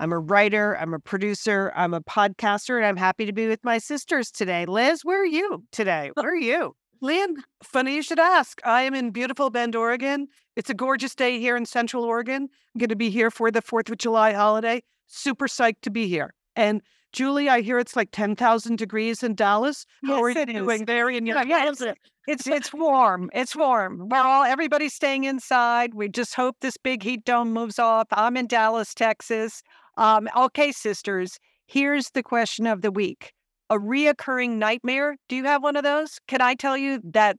I'm a writer, I'm a producer, I'm a podcaster, and I'm happy to be with my sisters today. Liz, where are you today? Where are you? Lian, funny you should ask. I am in beautiful Bend, Oregon. It's a gorgeous day here in Central Oregon. I'm going to be here for the 4th of July holiday. Super psyched to be here. And Julie, I hear it's like 10,000 degrees in Dallas. Yes, How are it you doing there in your Yeah, yeah, it's, it's it's warm. It's warm. We're all everybody's staying inside. We just hope this big heat dome moves off. I'm in Dallas, Texas. Um, okay, sisters. Here's the question of the week: A reoccurring nightmare. Do you have one of those? Can I tell you that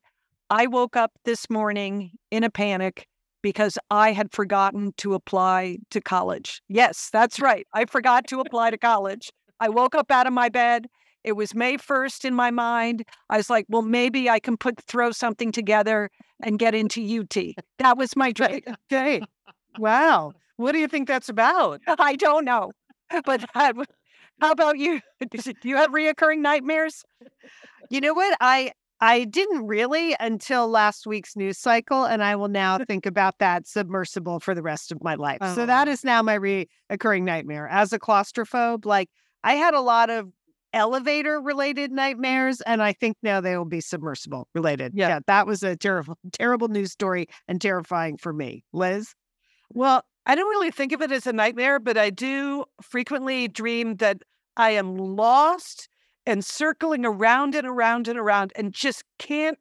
I woke up this morning in a panic because I had forgotten to apply to college. Yes, that's right. I forgot to apply to college. I woke up out of my bed. It was May 1st in my mind. I was like, well, maybe I can put throw something together and get into UT. That was my dream. Okay. Wow. What do you think that's about? I don't know. But that, how about you? Do you have reoccurring nightmares? You know what? I I didn't really until last week's news cycle, and I will now think about that submersible for the rest of my life. So Oh. that is now my reoccurring nightmare. As a claustrophobe, like I had a lot of elevator related nightmares, and I think now they will be submersible related. Yeah. that was a terrible, terrible news story and terrifying for me. Liz? Well, I don't really think of it as a nightmare, but I do frequently dream that I am lost and circling around and around and around and just can't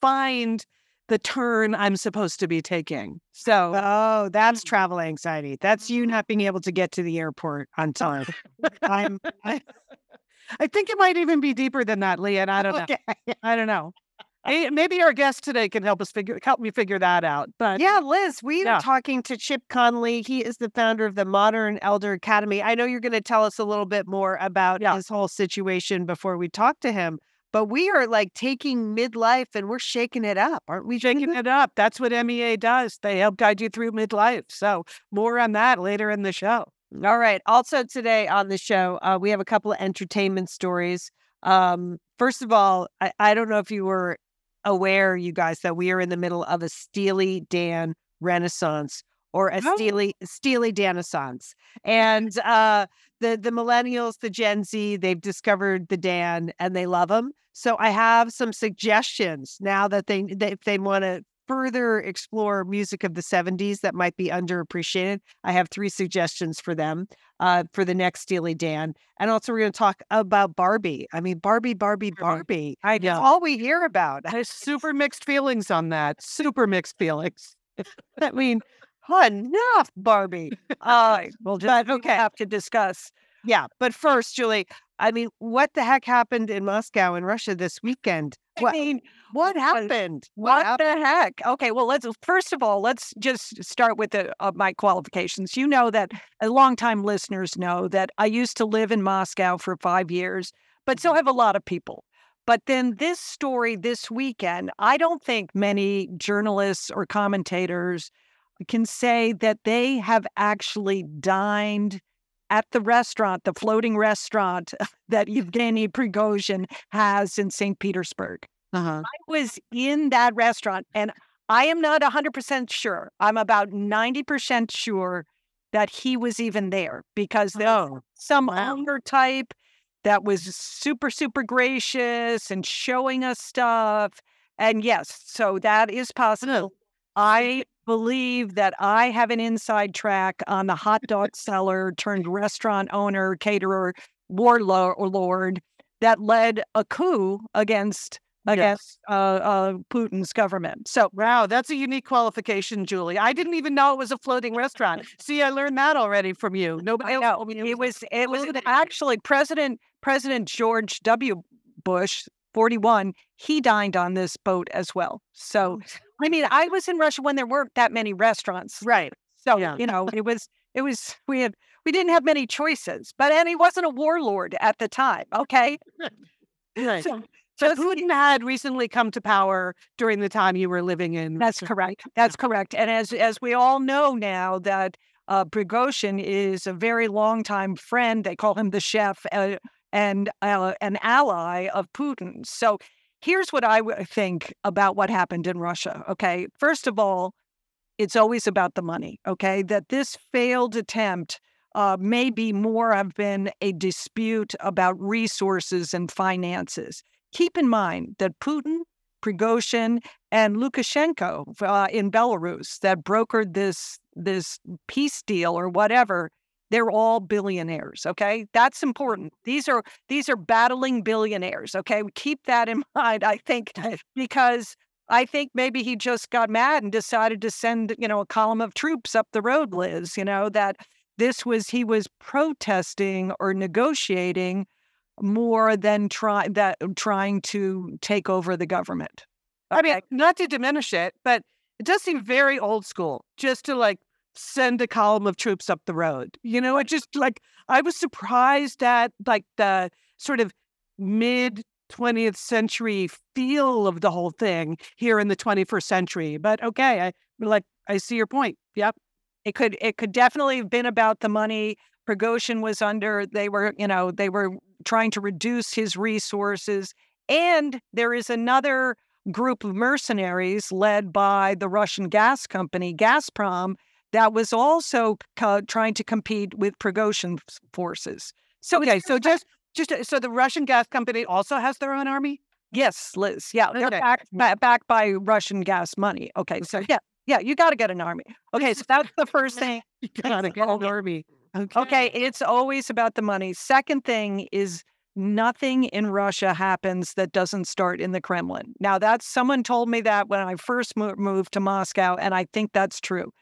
find the turn I'm supposed to be taking. So, Oh, that's mm. travel anxiety. That's you mm-hmm. not being able to get to the airport on time. I'm I, I think it might even be deeper than that, Lian. I don't know. I don't know. Maybe our guest today can help us figure help me figure that out. But Yeah, Liz, we Yeah. are talking to Chip Conley. He is the founder of the Modern Elder Academy. I know you're going to tell us a little bit more about Yeah. his whole situation before we talk to him. But we are like taking midlife and we're shaking it up, aren't we? shaking it up. That's what MEA does. They help guide you through midlife. So more on that later in the show. All right. Also, today on the show, uh, we have a couple of entertainment stories. Um, first of all, I, I don't know if you were aware, you guys, that we are in the middle of a Steely Dan renaissance or a Oh. Steely Steely Danaissance. And uh, the the millennials, the Gen Z, they've discovered the Dan and they love them. So I have some suggestions now that they, they if they want to further explore music of the 70s that might be underappreciated. I have three suggestions for them uh, for the next Steely Dan. And also, we're going to talk about Barbie. I mean, Barbie, Barbie, Barbie. I It's all we hear about. There's super mixed feelings on that. Super mixed feelings. I mean, enough Barbie. Uh, We'll just but okay. have to discuss. Yeah. But first, Julie, I mean, what the heck happened in Moscow in Russia this weekend? I What, mean, what happened? what happened? the heck? Okay, well, let's first of all, let's just start with the, uh, my qualifications. You know that uh, longtime listeners know that I used to live in Moscow for five years, but so have a lot of people. But then this story this weekend, I don't think many journalists or commentators can say that they have actually dined at the restaurant, the floating restaurant that Evgeny Prigozhin has in St. Petersburg. Uh-huh. I was in that restaurant and I am not 100% sure. I'm about 90% sure that he was even there because there was Oh, some wow. owner type that was super, super gracious and showing us stuff. And yes, so that is possible. I believe that I have an inside track on the hot dog seller turned restaurant owner, caterer, warlord, lord that led a coup against against uh, uh, Putin's government. So Wow, that's a unique qualification, Julie. I didn't even know it was a floating restaurant. See, I learned that already from you. Nobody I else told me it was it was floating. actually President President George W. Bush, forty one. He dined on this boat as well. So I mean, I was in Russia when there weren't that many restaurants, right. So Yeah. you know, it was it was we had we didn't have many choices. But and he wasn't a warlord at the time. Okay. Right. So, so Putin had recently come to power during the time you were living in. That's correct. That's correct. And as as we all know now that uh, Prigozhin is a very long time friend. They call him the chef uh, and uh, an ally of Putin. So here's what I think about what happened in Russia. Okay. First of all, it's always about the money. Okay. That this failed attempt uh, may be more have been a dispute about resources and finances. Keep in mind that Putin, Prigozhin, and Lukashenko uh, in Belarus that brokered this this peace deal or whatever, they're all billionaires. Okay, that's important. These are these are battling billionaires. Okay, keep that in mind. I think because I think maybe he just got mad and decided to send you know a column of troops up the road. Liz, you know that this was he was protesting or negotiating more than try that trying to take over the government. Okay. I mean, not to diminish it, but it does seem very old school just to like send a column of troops up the road. You know, it just like I was surprised at like the sort of mid 20th century feel of the whole thing here in the 21st century. But okay, I like I see your point. Yep. It could it could definitely have been about the money. Prigozhin was under they were, you know, they were trying to reduce his resources. And there is another group of mercenaries led by the Russian gas company, Gazprom, that was also co- trying to compete with Prigozhin forces. So okay, so just just uh, so the Russian gas company also has their own army. Yes, Liz. Yeah, they're backed, mm. backed by Russian gas money. Okay, so yeah, yeah, you got to get an army. Okay, so that's the first thing. you got to get an army. Okay. okay, it's always about the money. Second thing is nothing in Russia happens that doesn't start in the Kremlin. Now, that's someone told me that when I first moved to Moscow, and I think that's true.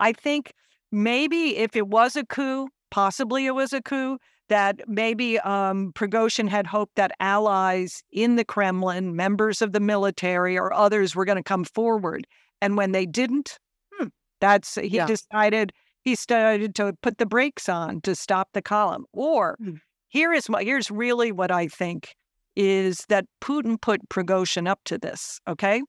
I think maybe if it was a coup, possibly it was a coup, that maybe um, Prigozhin had hoped that allies in the Kremlin, members of the military, or others were going to come forward. And when they didn't, hmm, that's he yeah. decided he started to put the brakes on to stop the column. Or hmm. Here is my, here's really what I think is that Putin put Prigozhin up to this. Okay.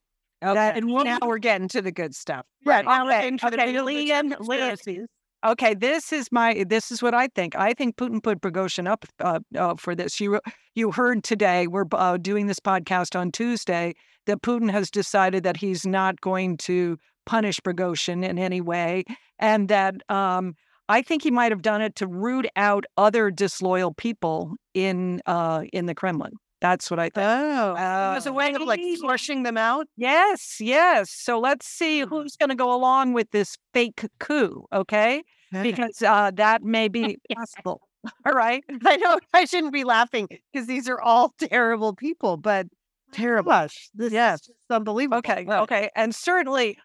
Okay. That, and now we're getting to the good stuff. Right. Okay. okay. Lian, Lian, okay. This is my. This is what I think. I think Putin put Prigozhin up uh, uh, for this. You you heard today. We're uh, doing this podcast on Tuesday. That Putin has decided that he's not going to punish Prigozhin in any way, and that um, I think he might have done it to root out other disloyal people in uh, in the Kremlin. That's what I think. Oh, uh, as a way of like flushing them out. Yes, yes. So let's see hmm. who's going to go along with this fake coup. Okay, because uh, that may be possible. All right. I know I shouldn't be laughing because these are all terrible people, but terrible. Gosh, this yes. is unbelievable. Okay. Okay. And certainly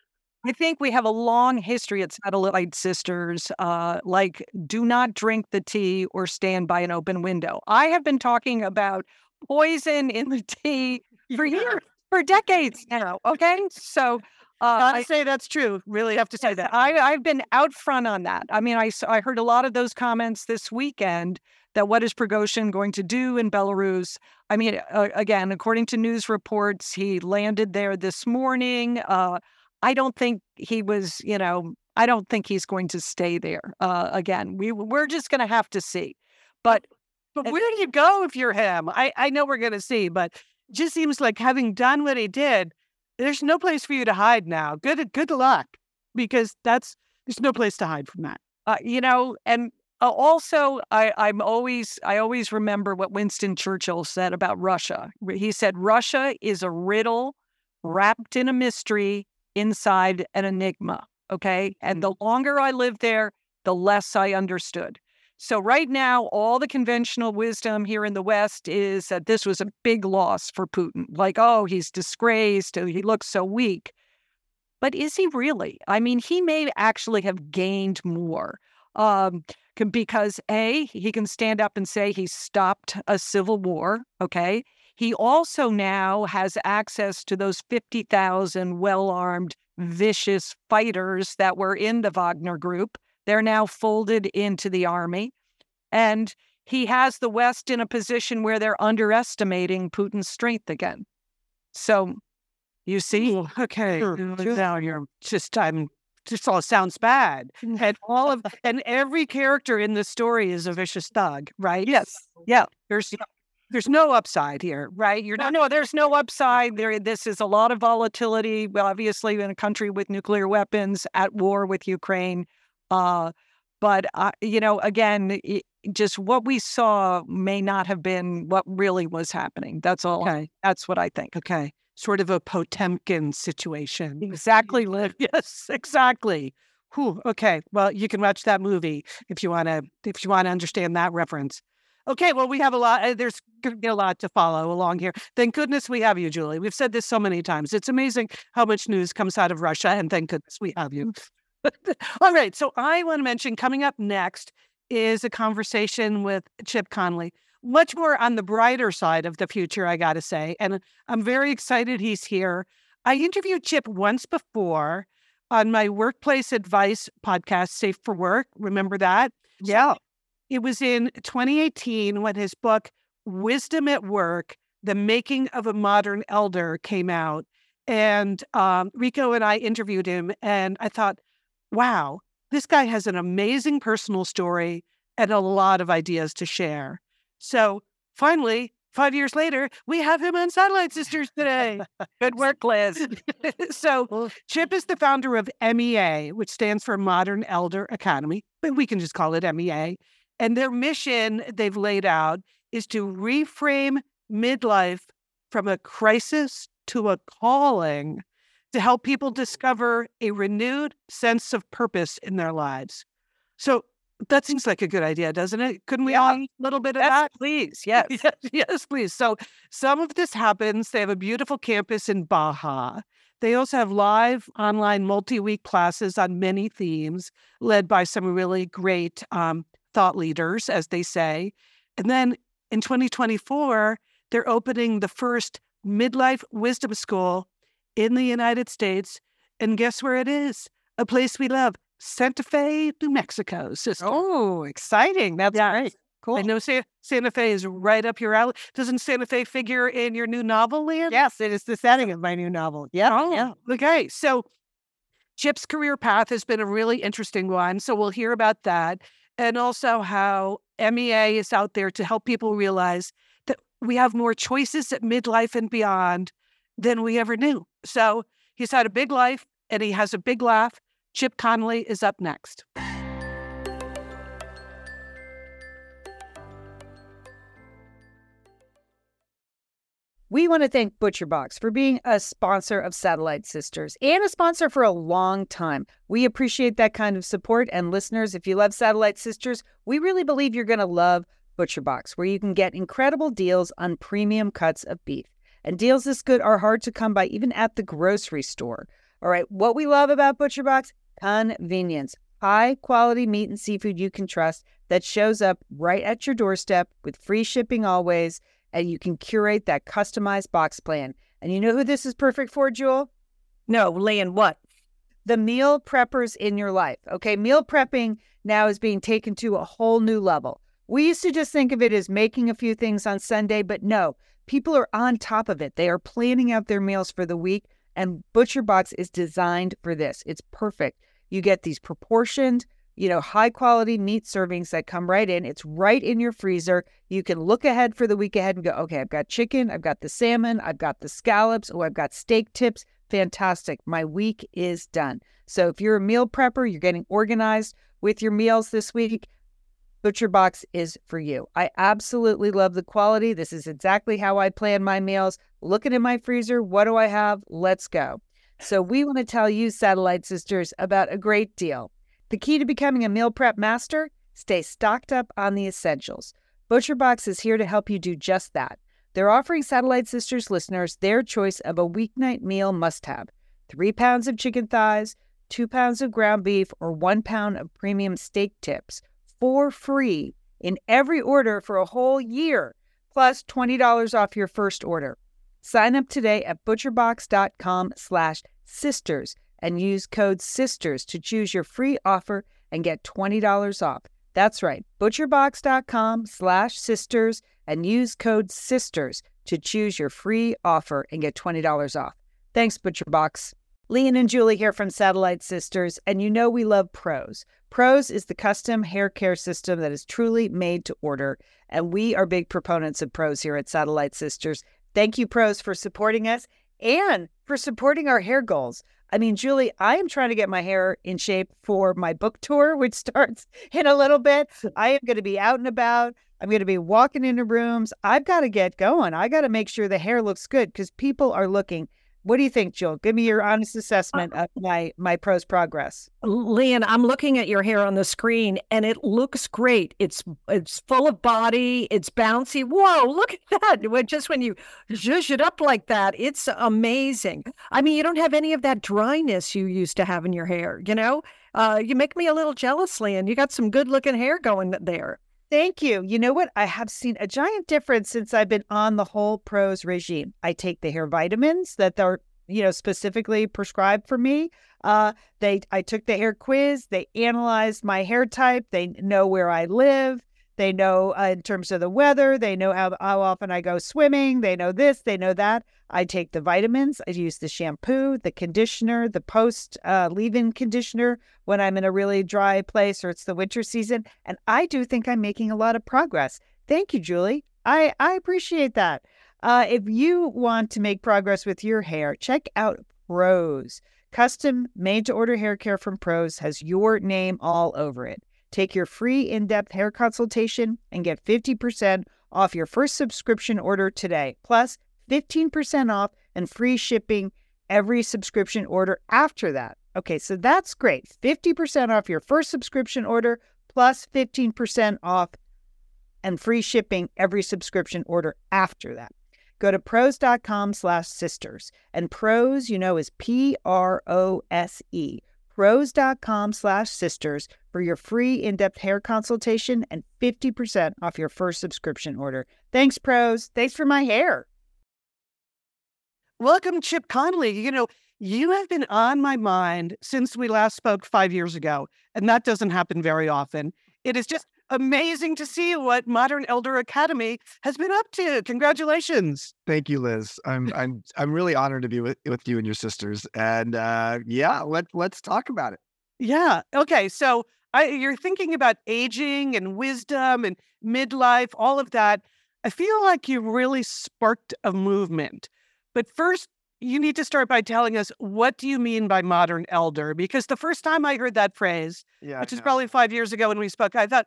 I think we have a long history at Satellite Sisters, uh, like do not drink the tea or stand by an open window. I have been talking about poison in the tea for years, for decades now. Okay, so uh, I say that's true. Really have to say that. I, I've been out front on that. I mean, I, I heard a lot of those comments this weekend that what is Prigozhin going to do in Belarus? I mean, uh, again, according to news reports, he landed there this morning. Uh, I don't think he was, you know, I don't think he's going to stay there uh, again. We we're just going to have to see. But but where do you go if you're him? I I know we're going to see, but it just seems like having done what he did, there's no place for you to hide now. Good good luck because that's there's no place to hide from that. Uh, you know, and uh, also I I'm always I always remember what Winston Churchill said about Russia. He said Russia is a riddle wrapped in a mystery inside an enigma. Okay. And the mm-hmm. longer I lived there, the less I understood. So, right now, all the conventional wisdom here in the West is that this was a big loss for Putin. Like, oh, he's disgraced. He looks so weak. But is he really? I mean, he may actually have gained more um, because A, he can stand up and say he stopped a civil war. Okay. He also now has access to those 50,000 well armed, vicious fighters that were in the Wagner group They're now folded into the army. And he has the West in a position where they're underestimating Putin's strength again. So you see, okay, now you're just I'm just all sounds bad. Mm. And all of and every character in the story is a vicious thug, right? Yes. Yeah. There's there's no upside here, right? You're not. No, there's no upside. There, this is a lot of volatility. Obviously, in a country with nuclear weapons at war with Ukraine, uh, but uh, you know, again, it, just what we saw may not have been what really was happening. That's all. Okay. That's what I think. Okay, sort of a Potemkin situation. Exactly, Liv. Yes, exactly. Whew, okay, well, you can watch that movie if you want to if you want to understand that reference. Okay, well, we have a lot. Uh, there's going to be a lot to follow along here. Thank goodness we have you, Julie. We've said this so many times. It's amazing how much news comes out of Russia, and thank goodness we have you. All right, so I want to mention coming up next is a conversation with Chip Conley. Much more on the brighter side of the future, I got to say. And I'm very excited he's here. I interviewed Chip once before on my workplace advice podcast, Safe for Work. Remember that? Yeah. It was in 2018 when his book, Wisdom at Work The Making of a Modern Elder, came out. And um, Rico and I interviewed him, and I thought, wow, this guy has an amazing personal story and a lot of ideas to share. So finally, five years later, we have him on Satellite Sisters today. Good work, Liz. so Chip is the founder of MEA, which stands for Modern Elder Academy, but we can just call it MEA. And their mission they've laid out is to reframe midlife from a crisis to a calling to help people discover a renewed sense of purpose in their lives. So that seems like a good idea, doesn't it? Couldn't we Yeah. all a little bit of Yes, that? please. Yes. yes, yes, please. So some of this happens. They have a beautiful campus in Baja. They also have live online multi week classes on many themes, led by some really great um, thought leaders, as they say. And then in 2024, they're opening the first midlife wisdom school in the United States. And guess where it is? A place we love, Santa Fe, New Mexico. Sister. Oh, exciting. That's Yeah. great. Cool. I know Sa- Santa Fe is right up your alley. Doesn't Santa Fe figure in your new novel, Lian? Yes, it is the setting of my new novel. Yep. Oh, yeah. okay. So Chip's career path has been a really interesting one. So we'll hear about that. And also how MEA is out there to help people realize that we have more choices at midlife and beyond than we ever knew. So he's had a big life and he has a big laugh. Chip Conley is up next. We want to thank ButcherBox for being a sponsor of Satellite Sisters and a sponsor for a long time. We appreciate that kind of support. And listeners, if you love Satellite Sisters, we really believe you're going to love ButcherBox, where you can get incredible deals on premium cuts of beef. And deals this good are hard to come by even at the grocery store. All right, what we love about ButcherBox convenience. High quality meat and seafood you can trust that shows up right at your doorstep with free shipping always and you can curate that customized box plan. And you know who this is perfect for, Jewel? No, Lian, what? The meal preppers in your life. Okay, meal prepping now is being taken to a whole new level. We used to just think of it as making a few things on Sunday, but no, people are on top of it. They are planning out their meals for the week, and Butcher Box is designed for this. It's perfect. You get these proportioned, you know, high quality meat servings that come right in. It's right in your freezer. You can look ahead for the week ahead and go, okay, I've got chicken, I've got the salmon, I've got the scallops, oh, I've got steak tips. Fantastic. My week is done. So if you're a meal prepper, you're getting organized with your meals this week, Butcher Box is for you. I absolutely love the quality. This is exactly how I plan my meals. Looking in my freezer, what do I have? Let's go. So, we want to tell you, Satellite Sisters, about a great deal. The key to becoming a meal prep master stay stocked up on the essentials. ButcherBox is here to help you do just that. They're offering Satellite Sisters listeners their choice of a weeknight meal must have three pounds of chicken thighs, two pounds of ground beef, or one pound of premium steak tips for free in every order for a whole year, plus $20 off your first order. Sign up today at butcherbox.com slash sisters and use code SISTERS to choose your free offer and get $20 off. That's right, butcherbox.com slash sisters and use code SISTERS to choose your free offer and get $20 off. Thanks, ButcherBox. Lian and Julie here from Satellite Sisters, and you know we love Prose. Prose is the custom hair care system that is truly made to order, and we are big proponents of Prose here at Satellite Sisters. Thank you, Prose, for supporting us and for supporting our hair goals. I mean, Julie, I am trying to get my hair in shape for my book tour, which starts in a little bit. I am going to be out and about. I'm going to be walking into rooms. I've got to get going. I got to make sure the hair looks good because people are looking what do you think, Jill? Give me your honest assessment of my my Prose progress. Lian, I'm looking at your hair on the screen and it looks great. It's it's full of body, it's bouncy. Whoa, look at that. Just when you zhuzh it up like that, it's amazing. I mean, you don't have any of that dryness you used to have in your hair, you know? Uh, you make me a little jealous, Lian. You got some good looking hair going there. Thank you. You know what? I have seen a giant difference since I've been on the whole Prose regime. I take the hair vitamins that are, you know, specifically prescribed for me. Uh, they, I took the hair quiz. They analyzed my hair type. They know where I live. They know uh, in terms of the weather. They know how, how often I go swimming. They know this. They know that. I take the vitamins. I use the shampoo, the conditioner, the post uh, leave in conditioner when I'm in a really dry place or it's the winter season. And I do think I'm making a lot of progress. Thank you, Julie. I, I appreciate that. Uh, if you want to make progress with your hair, check out Prose. Custom made to order hair care from Prose has your name all over it. Take your free in depth hair consultation and get 50% off your first subscription order today. Plus, 15% off and free shipping every subscription order after that. Okay, so that's great. 50% off your first subscription order plus 15% off and free shipping every subscription order after that. Go to prose.com slash sisters. And prose, you know, is P R O S E. Prose.com slash sisters for your free in depth hair consultation and 50% off your first subscription order. Thanks, Prose. Thanks for my hair. Welcome, Chip Conley. You know, you have been on my mind since we last spoke five years ago, and that doesn't happen very often. It is just amazing to see what Modern Elder Academy has been up to. Congratulations. Thank you, Liz. I'm I'm I'm really honored to be with, with you and your sisters. And uh, yeah, let let's talk about it. Yeah. Okay. So I, you're thinking about aging and wisdom and midlife, all of that. I feel like you really sparked a movement. But first, you need to start by telling us what do you mean by modern elder? Because the first time I heard that phrase, yeah, which is probably five years ago when we spoke, I thought,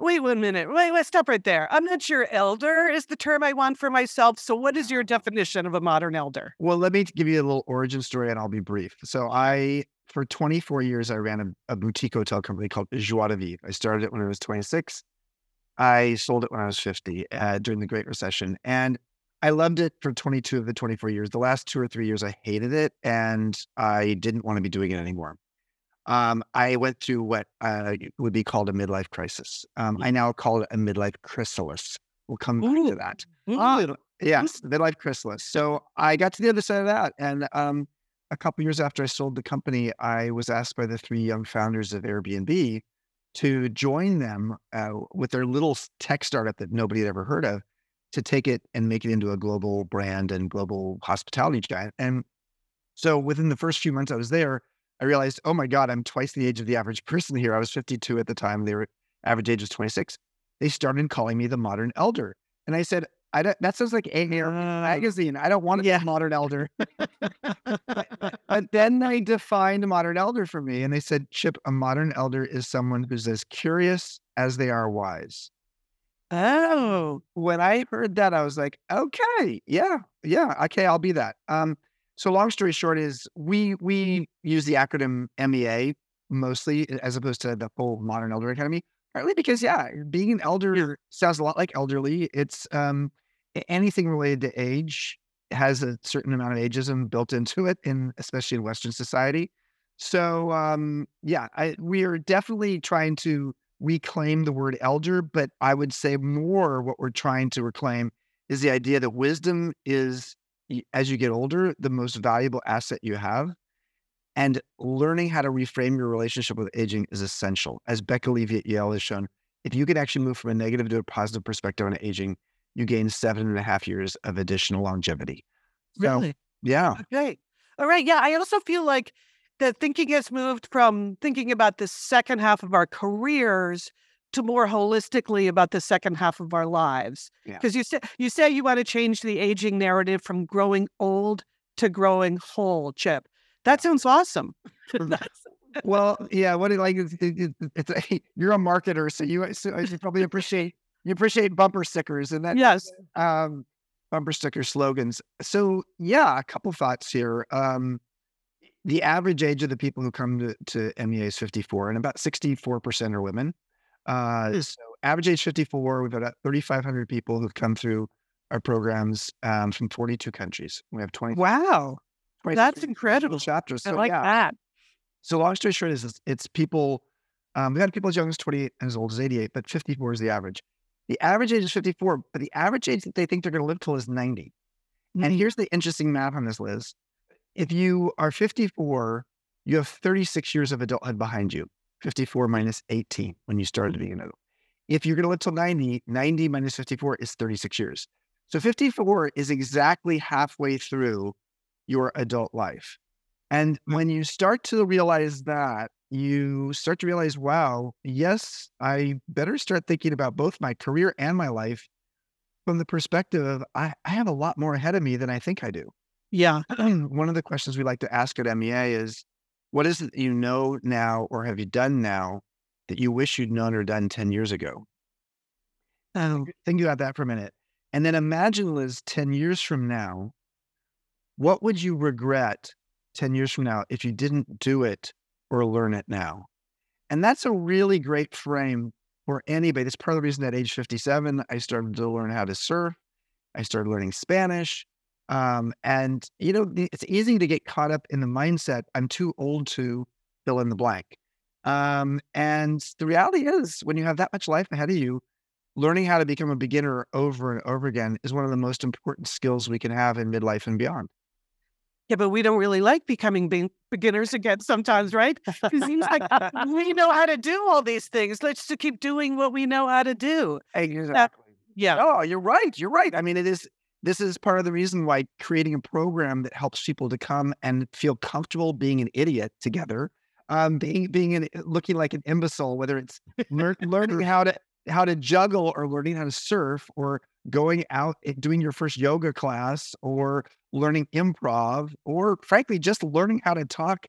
wait one minute, wait, wait, stop right there. I'm not sure elder is the term I want for myself. So, what is your definition of a modern elder? Well, let me give you a little origin story and I'll be brief. So, I, for 24 years, I ran a, a boutique hotel company called Joie de Vivre. I started it when I was 26. I sold it when I was 50 uh, during the Great Recession. And I loved it for 22 of the 24 years. The last two or three years, I hated it and I didn't want to be doing it anymore. Um, I went through what uh, would be called a midlife crisis. Um, I now call it a midlife chrysalis. We'll come back Ooh. to that. Uh, yes, midlife chrysalis. So I got to the other side of that. And um, a couple years after I sold the company, I was asked by the three young founders of Airbnb to join them uh, with their little tech startup that nobody had ever heard of to take it and make it into a global brand and global hospitality giant. And so within the first few months I was there, I realized, oh my God, I'm twice the age of the average person here. I was 52 at the time. Their average age was 26. They started calling me the modern elder. And I said, I don't, that sounds like A uh, magazine. I don't want to be a modern elder. but then they defined a modern elder for me. And they said, Chip, a modern elder is someone who's as curious as they are wise. Oh, when I heard that, I was like, okay, yeah, yeah, okay, I'll be that. Um, so long story short is we we use the acronym MEA mostly as opposed to the full Modern Elder Academy, partly because yeah, being an elder sounds a lot like elderly. It's um anything related to age has a certain amount of ageism built into it, in especially in Western society. So um, yeah, I, we are definitely trying to reclaim the word elder, but I would say more what we're trying to reclaim is the idea that wisdom is, as you get older, the most valuable asset you have. And learning how to reframe your relationship with aging is essential. As Becca Levy at Yale has shown, if you can actually move from a negative to a positive perspective on aging, you gain seven and a half years of additional longevity. So, really? Yeah. Okay. All right. Yeah. I also feel like the thinking has moved from thinking about the second half of our careers to more holistically about the second half of our lives. Because yeah. you say you say you want to change the aging narrative from growing old to growing whole, Chip. That sounds awesome. well, yeah. What it like it, it, it's a, you're a marketer, so you so you probably appreciate you appreciate bumper stickers and that. Yes. Um, bumper sticker slogans. So yeah, a couple thoughts here. Um, the average age of the people who come to, to MEA is 54, and about 64% are women. Uh, so average age 54, we've got about 3,500 people who've come through our programs um, from 42 countries. We have 20. Wow. That's incredible. Chapters. So, I like yeah. that. So long story short is it's, it's people, um, we've had people as young as 28 and as old as 88, but 54 is the average. The average age is 54, but the average age that they think they're going to live till is 90. Mm-hmm. And here's the interesting math on this, Liz. If you are 54, you have 36 years of adulthood behind you. 54 minus 18 when you started being an adult. If you're going to live till 90, 90 minus 54 is 36 years. So 54 is exactly halfway through your adult life. And mm-hmm. when you start to realize that, you start to realize, wow, yes, I better start thinking about both my career and my life from the perspective of I, I have a lot more ahead of me than I think I do. Yeah. One of the questions we like to ask at MEA is what is it that you know now or have you done now that you wish you'd known or done 10 years ago? Um, think about that for a minute. And then imagine, Liz, 10 years from now, what would you regret 10 years from now if you didn't do it or learn it now? And that's a really great frame for anybody. That's part of the reason at age 57, I started to learn how to surf. I started learning Spanish. Um, and you know, it's easy to get caught up in the mindset. I'm too old to fill in the blank. Um, and the reality is, when you have that much life ahead of you, learning how to become a beginner over and over again is one of the most important skills we can have in midlife and beyond. Yeah, but we don't really like becoming be- beginners again sometimes, right? It seems like we know how to do all these things. Let's just keep doing what we know how to do. Exactly. Uh, yeah. Oh, you're right. You're right. I mean, it is this is part of the reason why creating a program that helps people to come and feel comfortable being an idiot together, um, being being an, looking like an imbecile, whether it's lear- learning how to how to juggle or learning how to surf or going out and doing your first yoga class or learning improv or frankly just learning how to talk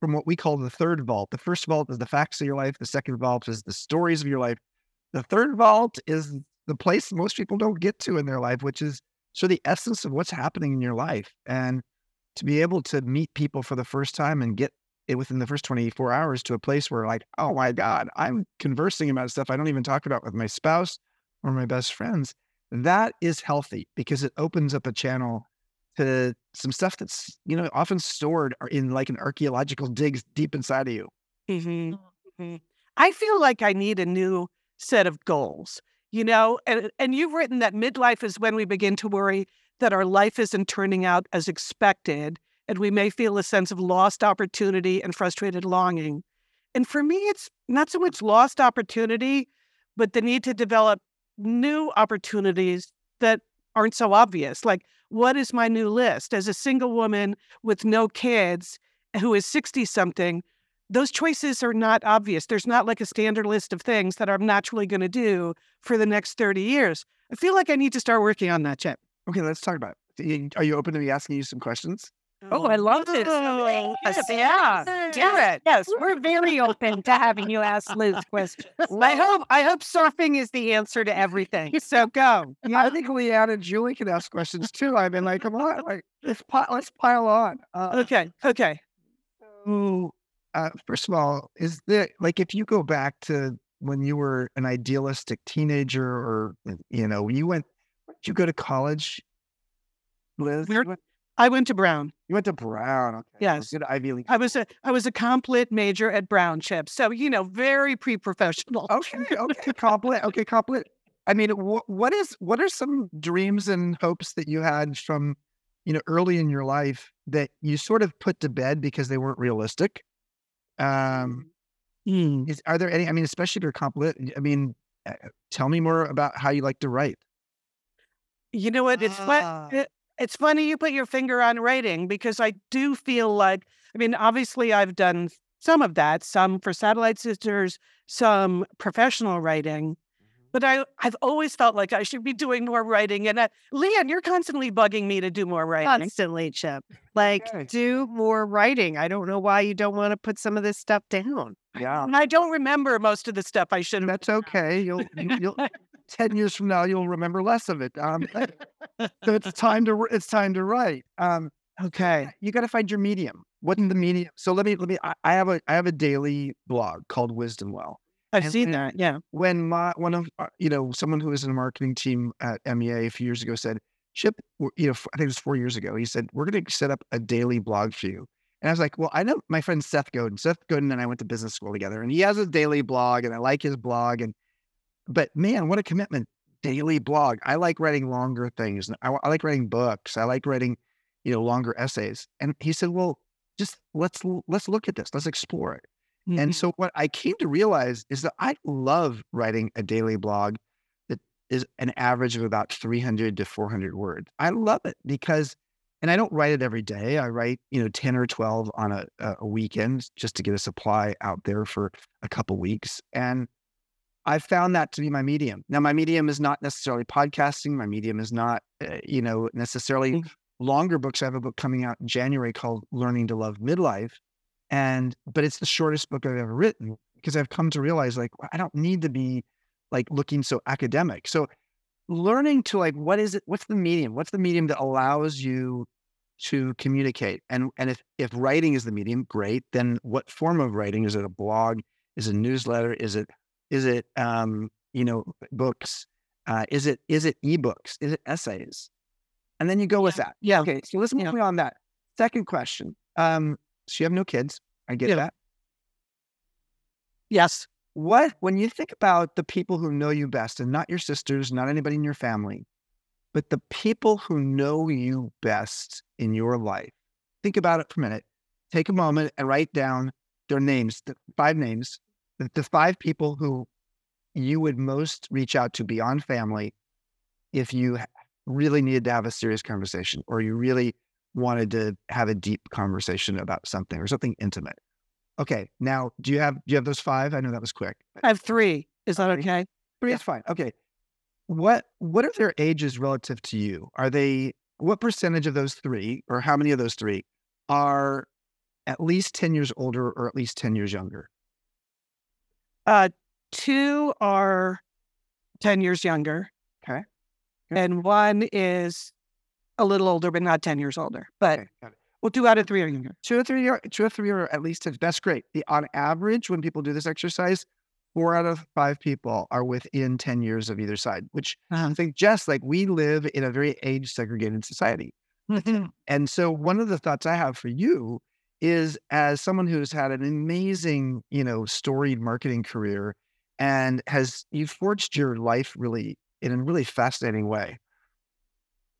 from what we call the third vault. The first vault is the facts of your life. The second vault is the stories of your life. The third vault is the place most people don't get to in their life, which is so the essence of what's happening in your life and to be able to meet people for the first time and get it within the first 24 hours to a place where like oh my god i'm conversing about stuff i don't even talk about with my spouse or my best friends that is healthy because it opens up a channel to some stuff that's you know often stored in like an archaeological digs deep inside of you mm-hmm. Mm-hmm. i feel like i need a new set of goals you know and and you've written that midlife is when we begin to worry that our life isn't turning out as expected and we may feel a sense of lost opportunity and frustrated longing. And for me it's not so much lost opportunity but the need to develop new opportunities that aren't so obvious like what is my new list? As a single woman with no kids who is 60 something those choices are not obvious. There's not like a standard list of things that I'm naturally going to do for the next 30 years. I feel like I need to start working on that, Chip. Okay, let's talk about it. Are you open to me asking you some questions? Oh, I love this. Oh, yes, yeah, do it. Yes, we're very open to having you ask Liz questions. I hope I hope surfing is the answer to everything. So go. Yeah. I think Lian and Julie can ask questions too. I mean, like, come on, like let's pile, let's pile on. Uh, okay, okay. So uh, first of all, is there like if you go back to when you were an idealistic teenager, or you know, you went, did you go to college, Liz? I went to Brown. You went to Brown. Okay. Yes. Good Ivy League. I was a I was a comp lit major at Brown Chip, so you know, very pre professional. Okay. Okay. comp lit. Okay. Comp lit. I mean, wh- what is what are some dreams and hopes that you had from you know, early in your life that you sort of put to bed because they weren't realistic? Um, Mm. is, are there any? I mean, especially if you're complete. I mean, uh, tell me more about how you like to write. You know what? It's Ah. fun. It, it's funny you put your finger on writing because I do feel like, I mean, obviously I've done some of that, some for Satellite Sisters, some professional writing, but I, I've always felt like I should be doing more writing. And uh, Lian, you're constantly bugging me to do more writing. Constantly, Chip. Like, Okay. do more writing. I don't know why you don't want to put some of this stuff down. Yeah, And I don't remember most of the stuff I should have. that's okay. You'll, you- you'll ten years from now you'll remember less of it. Um, so it's time to it's time to write. Um, Okay. you got to find your medium. What's the medium? So let me let me. I, I have a I have a daily blog called Wisdom Well. I've And seen when- that. Yeah. when my one of uh, you know someone who was in a marketing team at MEA a few years ago said, "Chip, you know, I think it was four years ago. He said we're going to set up a daily blog for you." And I was like, "Well, I know my friend Seth Godin. Seth Godin and I went to business school together, and he has a daily blog, and I like his blog. And but man, what a commitment! Daily blog. I like writing longer things. I, I like writing books. I like writing, you know, longer essays. And he said, "Well, just let's let's look at this. Let's explore it." Mm-hmm. And so what I came to realize is that I love writing a daily blog that is an average of about 300 to 400 words. I love it because, and I don't write it every day. I write, you know, 10 or 12 on a, a weekend just to get a supply out there for a couple weeks. And I found that to be my medium. Now, my medium is not necessarily podcasting. My medium is not, uh, you know, necessarily Mm. longer books. I have a book coming out in January called Learning to Love Midlife and but it's the shortest book I've ever written because I've come to realize like I don't need to be like looking so academic. So learning to like what is it what's the medium? What's the medium that allows you to communicate? And and if if writing is the medium, great. Then what form of writing? Is it a blog? Is it a newsletter? Is it is it um you know books? Uh, is it is it ebooks? Is it essays? And then you go with that. Yeah. Okay, so let's move Yeah. on that. Second question. Um, so you have no kids. I get Yeah. that. Yes. What when you think about the people who know you best, and not your sisters, not anybody in your family, but the people who know you best in your life, think about it for a minute. Take a moment and write down their names, the five names, the, the five people who you would most reach out to beyond family if you really needed to have a serious conversation or you really wanted to have a deep conversation about something or something intimate. Okay, now do you have do you have those five? I know that was quick. I have three. Is that Okay. okay? Three is fine. Okay. What what are their ages relative to you? Are they what percentage of those three, or how many of those three, are at least 10 years older or at least 10 years younger? Uh, two are 10 years younger. Okay. Good. And one is a little older, but not 10 years older. But Okay, well, two out of three are younger. Two or three are two or three are at least 10. That's great. The, on average, when people do this exercise, four out of five people are within 10 years of either side, which Uh-huh. I think just like we live in a very age segregated society. And so one of the thoughts I have for you is as someone who's had an amazing, you know, storied marketing career and has you've forged your life really in a really fascinating way.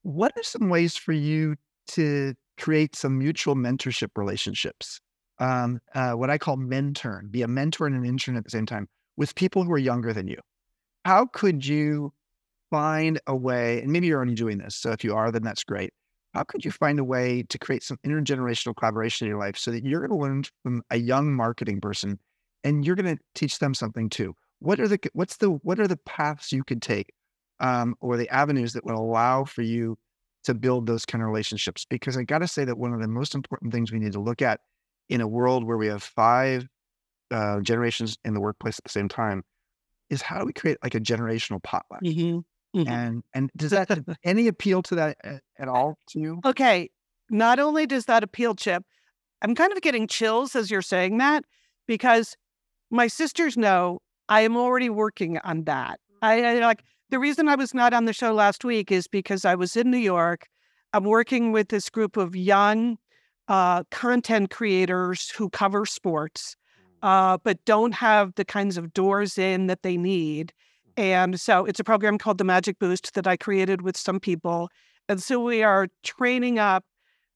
What are some ways for you to create some mutual mentorship relationships? Um, uh, what I call mentor, be a mentor and an intern at the same time with people who are younger than you. How could you find a way, and maybe you're already doing this. So if you are, then that's great how could you find a way to create some intergenerational collaboration in your life so that you're going to learn from a young marketing person and you're going to teach them something too what are the what's the what are the paths you could take um, or the avenues that would allow for you to build those kind of relationships because i got to say that one of the most important things we need to look at in a world where we have five uh, generations in the workplace at the same time is how do we create like a generational potluck Mhm. Mhm. and and does that any appeal to that at, at all to you Okay. Not only does that appeal, Chip, I'm kind of getting chills as you're saying that because my sisters know I am already working on that. I, I like the reason I was not on the show last week is because I was in New York. I'm working with this group of young uh, content creators who cover sports, uh, but don't have the kinds of doors in that they need. And so it's a program called the Magic Boost that I created with some people. And so we are training up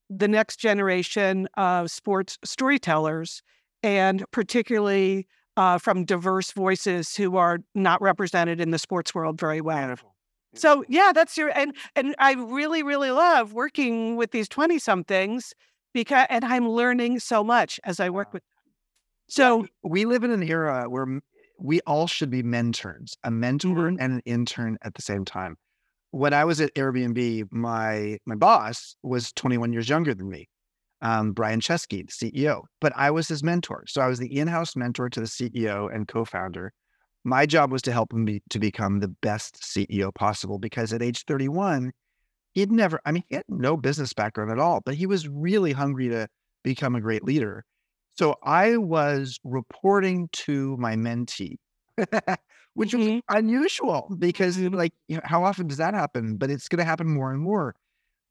the next generation of sports storytellers, and particularly uh, from diverse voices who are not represented in the sports world very well. Wonderful. So yeah, that's your and and I really really love working with these twenty somethings because and I'm learning so much as I work with. Them. So we live in an era where we all should be mentors, a mentor mm-hmm. and an intern at the same time. When I was at Airbnb, my my boss was 21 years younger than me, um, Brian Chesky, the CEO. But I was his mentor, so I was the in-house mentor to the CEO and co-founder my job was to help him be, to become the best CEO possible because at age 31, he'd never, I mean, he had no business background at all, but he was really hungry to become a great leader. So I was reporting to my mentee, which mm-hmm. was unusual because, like, you know, how often does that happen? But it's going to happen more and more.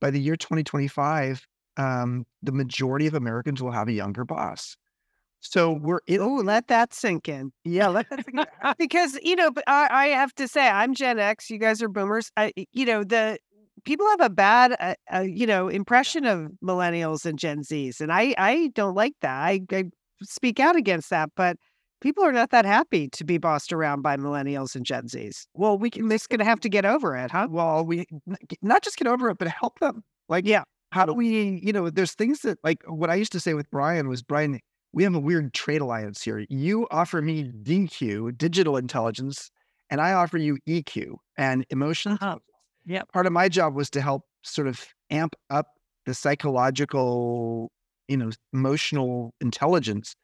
By the year 2025, um, the majority of Americans will have a younger boss. So we're oh, let that sink in. Yeah, let that sink in. because you know, I, I, have to say, I'm Gen X. You guys are Boomers. I, you know, the people have a bad, uh, uh, you know, impression of millennials and Gen Zs, and I, I don't like that. I, I speak out against that, but people are not that happy to be bossed around by millennials and Gen Zs. Well, we can, just gonna have to get over it, huh? Well, we not just get over it, but help them. Like, yeah, how do we, you know, there's things that like what I used to say with Brian was Brian, we have a weird trade alliance here. You offer me DQ, digital intelligence, and I offer you EQ and emotion. Uh-huh. Yeah. Part of my job was to help sort of amp up the psychological, you know, emotional intelligence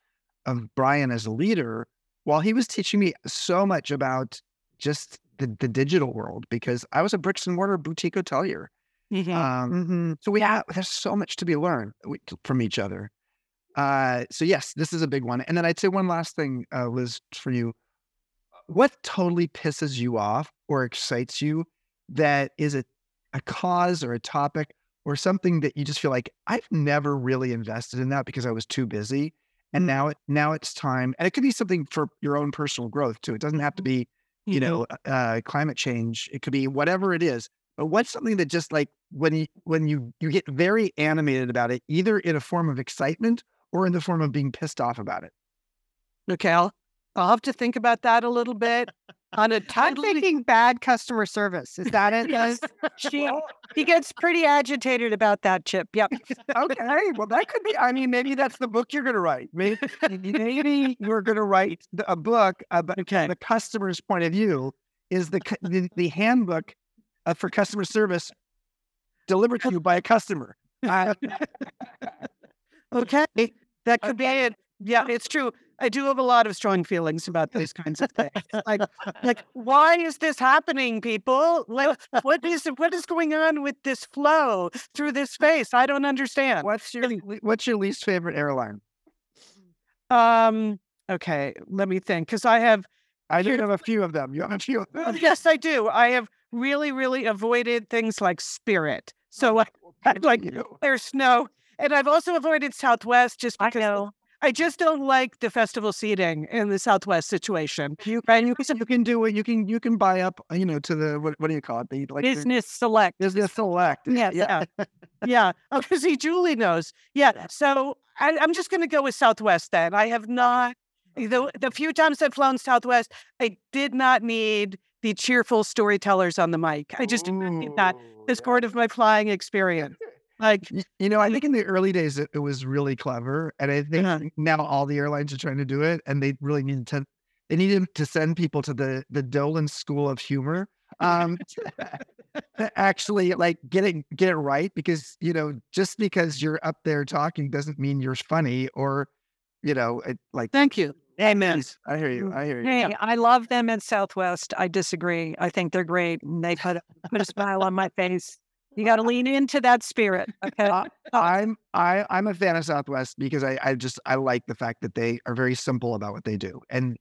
of Brian as a leader while he was teaching me so much about just the, the digital world because I was a bricks and mortar boutique hotelier. Mm-hmm. Um, mm-hmm. So we have there's so much to be learned from each other. Uh, so yes, this is a big one. And then I'd say one last thing, uh, Liz, for you. What totally pisses you off or excites you that is a, a cause or a topic or something that you just feel like I've never really invested in that because I was too busy. And mm-hmm. now it now it's time. And it could be something for your own personal growth too. It doesn't have to be, you mm-hmm. know, uh, climate change. It could be whatever it is. But what's something that just like when you when you you get very animated about it, either in a form of excitement or in the form of being pissed off about it. Okay, I'll, I'll have to think about that a little bit. On a totally... I'm thinking bad customer service. Is that it? yes. She, he gets pretty agitated about that, Chip. Yep. okay. Well, that could be. I mean, maybe that's the book you're going to write. Maybe, maybe you're going to write a book about okay. the customer's point of view. Is the the, the handbook uh, for customer service delivered to you by a customer? Okay. That could be it. Yeah, it's true. I do have a lot of strong feelings about these kinds of things. Like, like, why is this happening, people? Like, what is what is going on with this flow through this space? I don't understand. What's your What's your least favorite airline? Um. Okay, let me think, because I have. I do have a few of them. You have a few. Of uh, them. Yes, I do. I have really, really avoided things like Spirit. So, like, like there's no and I've also avoided Southwest just because I, know. I just don't like the festival seating in the Southwest situation. You and you can you can do it. You can you can buy up. You know, to the what, what do you call it? The like business the, select. Business select. Yeah, yeah, yeah. Oh, see, Julie knows. Yeah. So I, I'm just going to go with Southwest then. I have not. The, the few times I've flown Southwest, I did not need the cheerful storytellers on the mic. I just did not need that as part of my flying experience. Like, you know, I think in the early days it, it was really clever, and I think uh-huh. now all the airlines are trying to do it, and they really need to. They needed to send people to the the Dolan School of Humor, um, actually like get it get it right because you know just because you're up there talking doesn't mean you're funny or you know it, like. Thank you. Amen. I hear you. I hear you. Hey, I love them in Southwest. I disagree. I think they're great. And they put put a smile on my face. You got to lean into that spirit. Okay. Uh, I'm I I'm a fan of Southwest because I I just I like the fact that they are very simple about what they do, and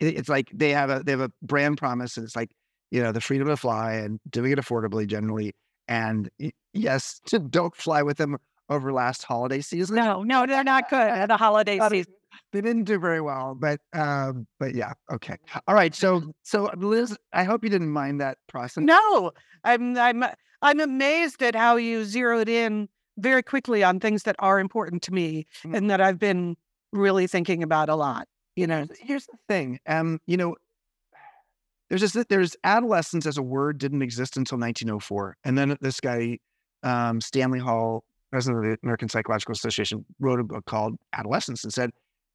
it, it's like they have a they have a brand promise, and it's like you know the freedom to fly and doing it affordably generally, and yes, to don't fly with them over last holiday season. No, no, they're not good at the holiday season. They didn't do very well, but um, but yeah, okay, all right. So so Liz, I hope you didn't mind that process. No, I'm I'm I'm amazed at how you zeroed in very quickly on things that are important to me Mm. and that I've been really thinking about a lot. You know, Here's- Here's the thing. Um, you know, there's this, there's adolescence as a word didn't exist until 1904, and then this guy, um, Stanley Hall, president of the American Psychological Association, wrote a book called Adolescence and said,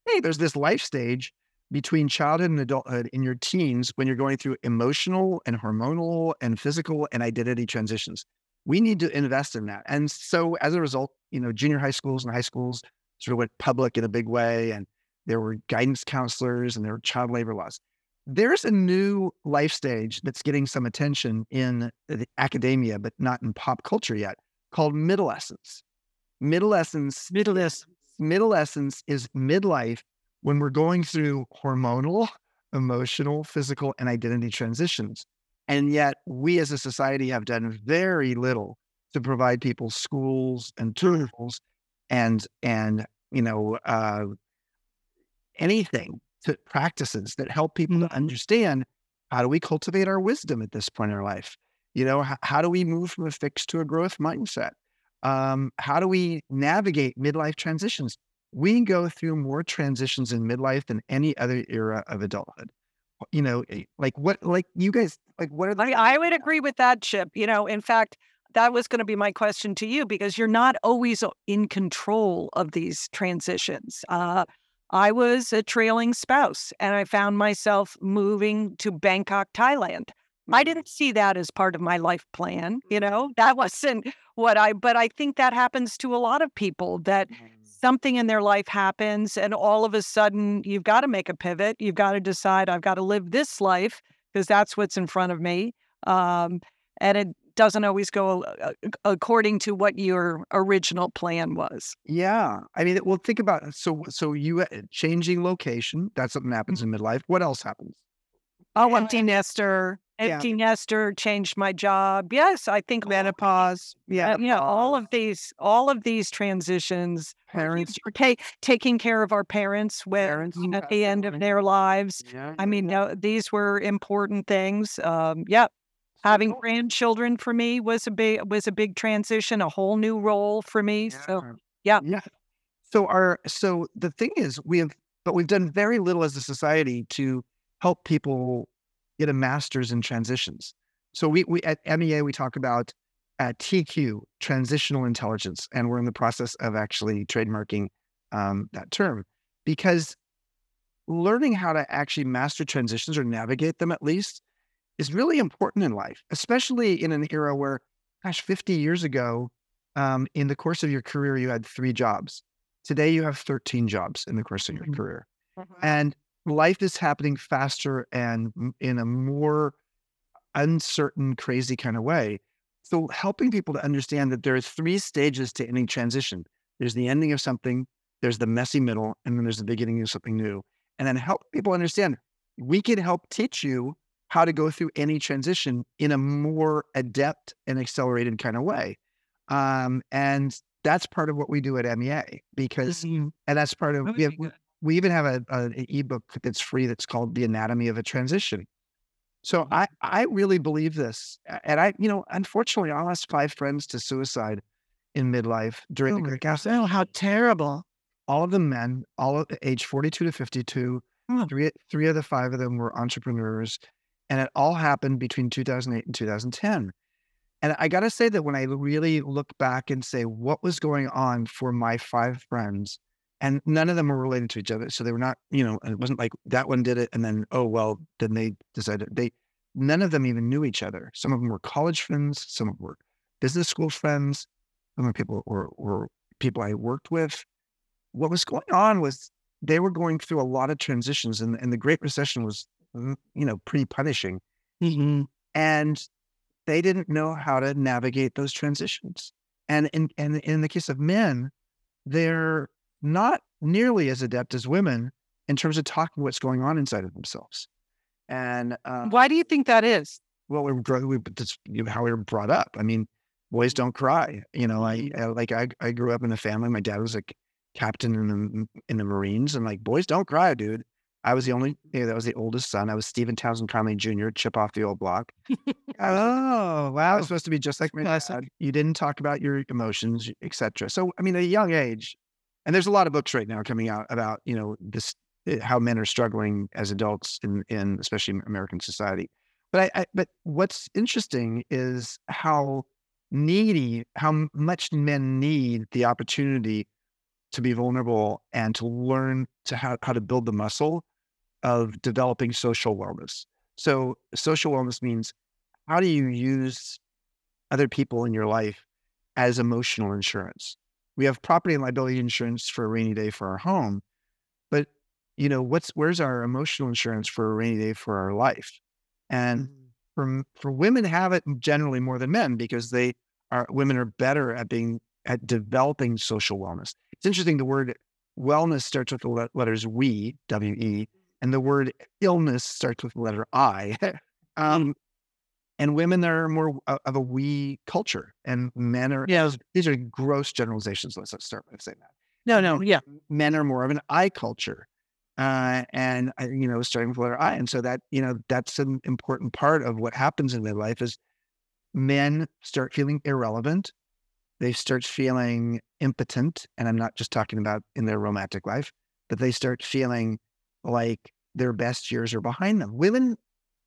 "Hey, there's this life stage between childhood and adulthood in your teens when you're going through emotional and hormonal and physical and identity transitions. We need to invest in that." And so, as a result, you know, junior high schools and high schools sort of went public in a big way, and there were guidance counselors and there were child labor laws. There's a new life stage that's getting some attention in the academia, but not in pop culture yet, called middlescence. Middlescence, middleist. middlescence is midlife when we're going through hormonal, emotional, physical, and identity transitions. And yet, we as a society have done very little to provide people schools and tools and and you know uh, anything to practices that help people to understand how do we cultivate our wisdom at this point in our life you know how, how do we move from a fixed to a growth mindset um, how do we navigate midlife transitions we go through more transitions in midlife than any other era of adulthood you know eh, like what like you guys like what are the I, I would agree with that, Chip. You know, in fact, that was going to be my question to you because you're not always in control of these transitions. Uh, I was a trailing spouse and I found myself moving to Bangkok, Thailand. I didn't see that as part of my life plan. You know, that wasn't what I, but I think that happens to a lot of people that something in their life happens and all of a sudden you've got to make a pivot. You've got to decide, I've got to live this life because that's what's in front of me. Um, and it doesn't always go uh, according to what your original plan was. Yeah, I mean, well, think about it. So, so you uh, changing location. That's something that happens in midlife. What else happens? Oh, empty nester, Yeah. empty nester, changed my job. Yes, I think menopause. uh, you know all of these, all of these transitions. Parents, Okay, taking care of our parents when Parents, at the end of their lives. Yeah, I mean, no, these were important things. Um, yeah, having cool. grandchildren for me was a big was a big transition, a whole new role for me. So yeah. yeah. So our so the thing is, we have, but we've done very little as a society to help people get a master's in transitions. So we we at MEA we talk about at TQ transitional intelligence, and we're in the process of actually trademarking um, that term because learning how to actually master transitions or navigate them at least is really important in life, especially in an era where, gosh, 50 years ago, um, in the course of your career, you had three jobs. Today, you have 13 jobs in the course of your Mhm. career. And life is happening faster and in a more uncertain, crazy kind of way. So, helping people to understand that there are three stages to any transition there's the ending of something, there's the messy middle, and then there's the beginning of something new. And then help people understand we can help teach you how to go through any transition in a more adept and accelerated kind of way. Um, and that's part of what we do at MEA because, and that's part of, we, have, we, we even have a, a, an ebook that's free that's called The Anatomy of a Transition. So mm-hmm. I, I really believe this. And I, you know, unfortunately, I lost five friends to suicide in midlife during Oh the Great gosh! Oh, how terrible! All of the men, all of age 42 to 52. Oh. Three, three of the five of them were entrepreneurs. And it all happened between 2008 and 2010. And I got to say that when I really look back and say what was going on for my five friends, and none of them were related to each other. So they were not, you know, it wasn't like that one did it and then, oh, well, then they decided they, none of them even knew each other. Some of them were college friends, some of them were business school friends, some of people were, were people I worked with. What was going on was they were going through a lot of transitions and, and the Great Recession was, mm, you know, pretty punishing Mhm. and they didn't know how to navigate those transitions. And in and in the case of men, they're not nearly as adept as women in terms of talking what's going on inside of themselves. And uh, Why do you think that is? well, we were we, that's how we were brought up. I mean, boys don't cry. You know, I, I like I I grew up in a family. My dad was a captain in the in the Marines, and like boys don't cry, dude. I was the only, you know, that was the oldest son. I was Stephen Townsend Conley Jr., chip off the old block. oh, wow. I was supposed to be just like my dad. You didn't talk about your emotions, etc. So, I mean, at a young age, and there's a lot of books right now coming out about, you know, this, eh, how men are struggling as adults in, in especially American society. But I, I but what's interesting is how needy, how much men need the opportunity to be vulnerable and to learn to how, how to build the muscle of developing social wellness. So, social wellness means how do you use other people in your life as emotional insurance? We have property and liability insurance for a rainy day for our home, but you know what's where's our emotional insurance for a rainy day for our life? And mm-hmm. for for women have it generally more than men because they are women are better at being at developing social wellness. It's interesting. The word wellness starts with the letters we, W E, and the word illness starts with the letter I. um, and women are more of a we culture, and men are. Yeah, these are gross generalizations. Let's start by saying that. No, no, yeah. Men are more of an I culture, uh, and uh, you know, starting with letter I, and so that you know that's an important part of what happens in midlife is men start feeling irrelevant they start feeling impotent. And I'm not just talking about in their romantic life, but they start feeling like their best years are behind them. Women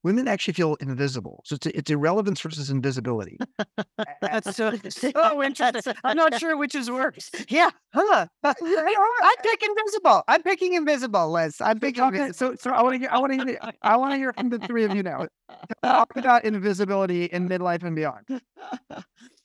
women actually feel invisible. So it's, it's irrelevance versus invisibility. That's so, so interesting. I'm not sure which is worse. Yeah. Huh. Uh, I pick invisible. I'm picking invisible, Liz. I'm picking okay, so so I want to hear I want to hear I want to hear from the three of you now. Talk about invisibility in midlife and beyond.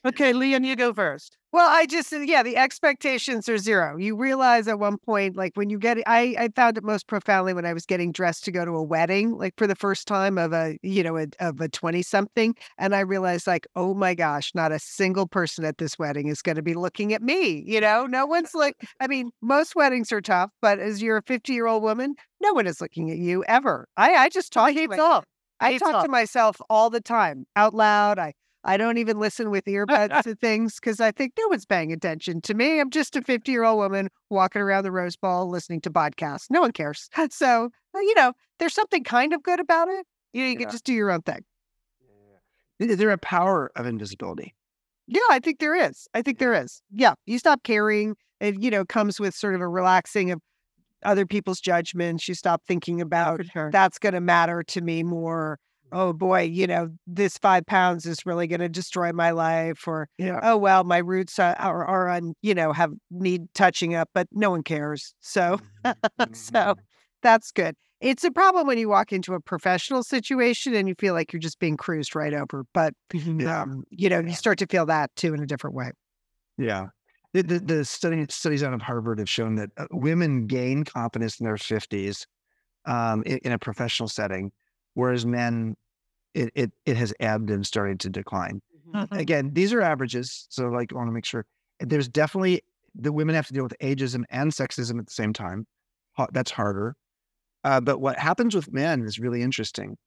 Okay, Lian, you go first. Well, I just uh, yeah, the expectations are zero. You realize at one point, like when you get, I I found it most profoundly when I was getting dressed to go to a wedding, like for the first time of a you know a, of a twenty something, and I realized like, oh my gosh, not a single person at this wedding is going to be looking at me. You know, no one's like. I mean, most weddings are tough, but as you're a fifty year old woman, no one is looking at you ever. I I just talk. to myself. I talk to myself all the time out loud. I I don't even listen with earbuds to things because I think no one's paying attention to me. I'm just a 50 year old woman walking around the Rose Bowl listening to podcasts. No one cares. So, uh, you know, there's something kind of good about it. You, know, you yeah. can just do your own thing. Is there a power of invisibility? Yeah, I think there is. I think there is. Yeah. You stop caring. It, you know, comes with sort of a relaxing of other people's judgments. You stop thinking about sure. that's going to matter to me more oh boy, you know, this five pounds is really going to destroy my life, or yeah. oh well, my roots are, are, are on, you know, have need touching up, but no one cares. So, mm-hmm. so mm-hmm. that's good. It's a problem when you walk into a professional situation and you feel like you're just being cruised right over. But yeah. um, you know, you start to feel that too in a different way. Yeah. The, the, the study, studies out of Harvard have shown that uh, women gain confidence in their 50s um, in, in a professional setting whereas men, it it, it has ebbed and started to decline. Mm-hmm. Again, these are averages, so like I want to make sure there's definitely the women have to deal with ageism and sexism at the same time. That's harder. Uh, but what happens with men is really interesting.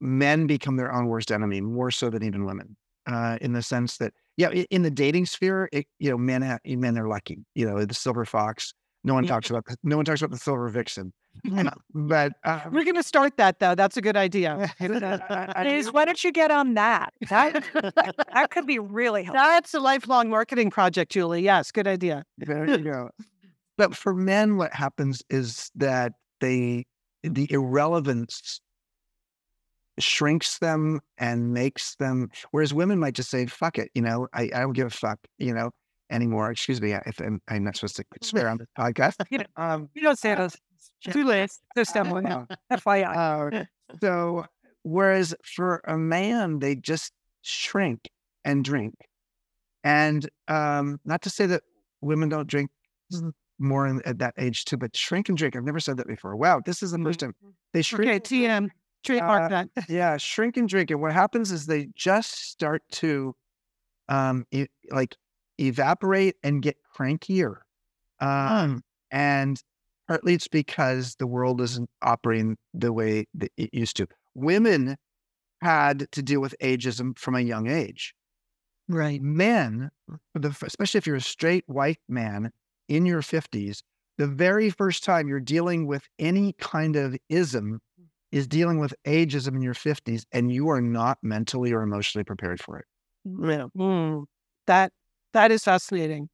Men become their own worst enemy more so than even women, uh, in the sense that yeah, in the dating sphere, it, you know, men ha- men are lucky. You know, the silver fox. No one talks about no one talks about the silver vixen. but um, we're going to start that though. That's a good idea. Liz, why don't you get on that? That that could be really helpful. That's a lifelong marketing project, Julie. Yes, good idea. There you go. But for men, what happens is that they the irrelevance shrinks them and makes them. Whereas women might just say, "Fuck it," you know, I, I don't give a fuck, you know anymore. Excuse me if I'm, I'm not supposed to swear on this podcast. you, know, um, you don't say those. Too late. Someone now. FYI. Uh, so, whereas for a man, they just shrink and drink. And um, not to say that women don't drink more in, at that age too, but shrink and drink. I've never said that before. Wow, this is the first time they shrink. Okay, TM, trademark uh, that. yeah, shrink and drink. And what happens is they just start to, um, like evaporate and get crankier. Um, And partly it's because the world isn't operating the way that it used to. Women had to deal with ageism from a young age. Right. Men, especially if you're a straight white man in your 50s, the very first time you're dealing with any kind of ism is dealing with ageism in your 50s, and you are not mentally or emotionally prepared for it. Yeah. Mm, that that is fascinating.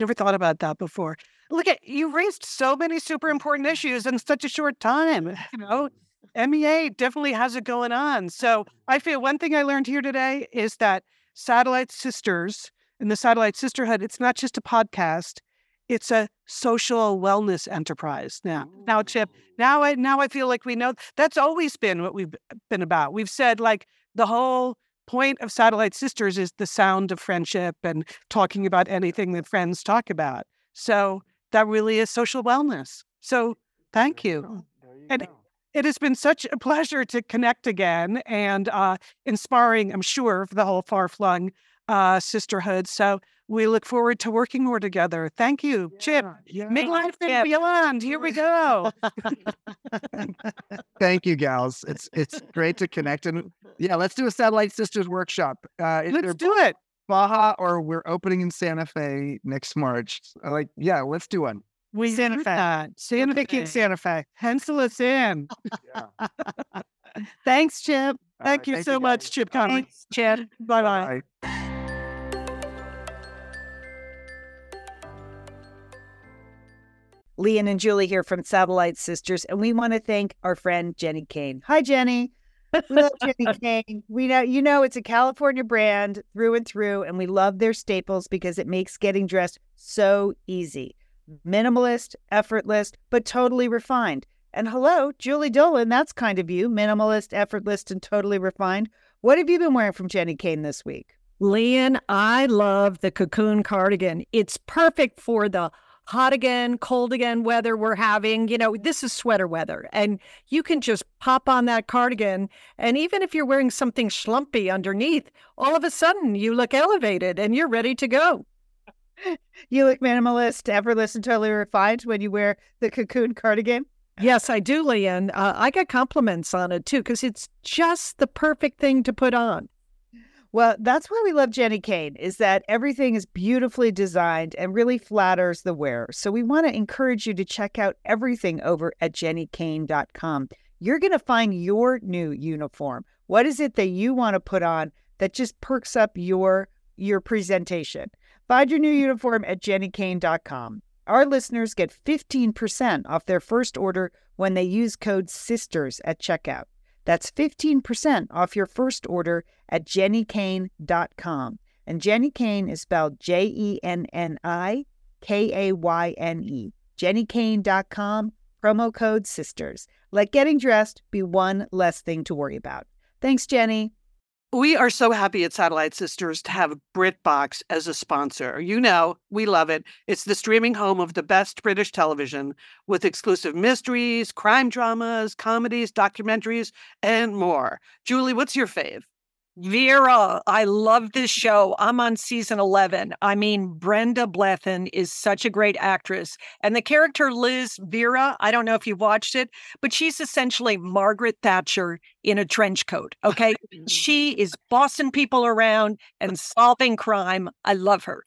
Never thought about that before. Look at you raised so many super important issues in such a short time. You know, MEA definitely has it going on. So I feel one thing I learned here today is that Satellite Sisters and the Satellite Sisterhood, it's not just a podcast, it's a social wellness enterprise now. Now, Chip, now I now I feel like we know that's always been what we've been about. We've said like the whole point of Satellite Sisters is the sound of friendship and talking about anything that friends talk about. So that really is social wellness. So thank you. you and go. it has been such a pleasure to connect again and uh, inspiring, I'm sure, for the whole far flung uh, sisterhood. So we look forward to working more together. Thank you, yeah, Chip. Yeah. life and beyond. Here we go. Thank you, gals. It's it's great to connect and yeah, let's do a Satellite Sisters workshop. Uh, let's do it. Baja or we're opening in Santa Fe next March. Like, yeah, let's do one. We Santa Fe. That. Santa Fe. Santa Fe. Pencil us in. Thanks, Chip. Thank right, you thank so you much, Chip Conley. Thanks, Chip. Bye-bye. Bye. Lian and Julie here from Satellite Sisters, and we want to thank our friend Jenni Kayne. Hi, Jenny. We love Jenni Kayne. We know you know it's a California brand through and through, and we love their staples because it makes getting dressed so easy. Minimalist, effortless, but totally refined. And hello, Julie Dolan, that's kind of you. Minimalist, effortless, and totally refined. What have you been wearing from Jenni Kayne this week? Lian, I love the cocoon cardigan. It's perfect for the hot again, cold again weather we're having. You know, this is sweater weather, and you can just pop on that cardigan. And even if you're wearing something schlumpy underneath, all of a sudden you look elevated and you're ready to go. You look minimalist, effortless, and totally refined when you wear the cocoon cardigan. Yes, I do, Lian. Uh, I get compliments on it too because it's just the perfect thing to put on. Well, that's why we love Jenni Kayne is that everything is beautifully designed and really flatters the wearer. So we want to encourage you to check out everything over at jennikayne.com. You're going to find your new uniform. What is it that you want to put on that just perks up your your presentation? Find your new uniform at jennikayne.com. Our listeners get 15% off their first order when they use code SISTERS at checkout. That's 15% off your first order at jennikayne.com. And Jenni Kayne is spelled J E N N I K A Y N E. JenniKayne.com, promo code SISTERS. Let getting dressed be one less thing to worry about. Thanks, Jenni. We are so happy at Satellite Sisters to have BritBox as a sponsor. You know, we love it. It's the streaming home of the best British television with exclusive mysteries, crime dramas, comedies, documentaries, and more. Julie, what's your fave? Vera, I love this show. I'm on season 11. I mean, Brenda Blethyn is such a great actress. And the character Liz Vera, I don't know if you've watched it, but she's essentially Margaret Thatcher in a trench coat. Okay. she is bossing people around and solving crime. I love her.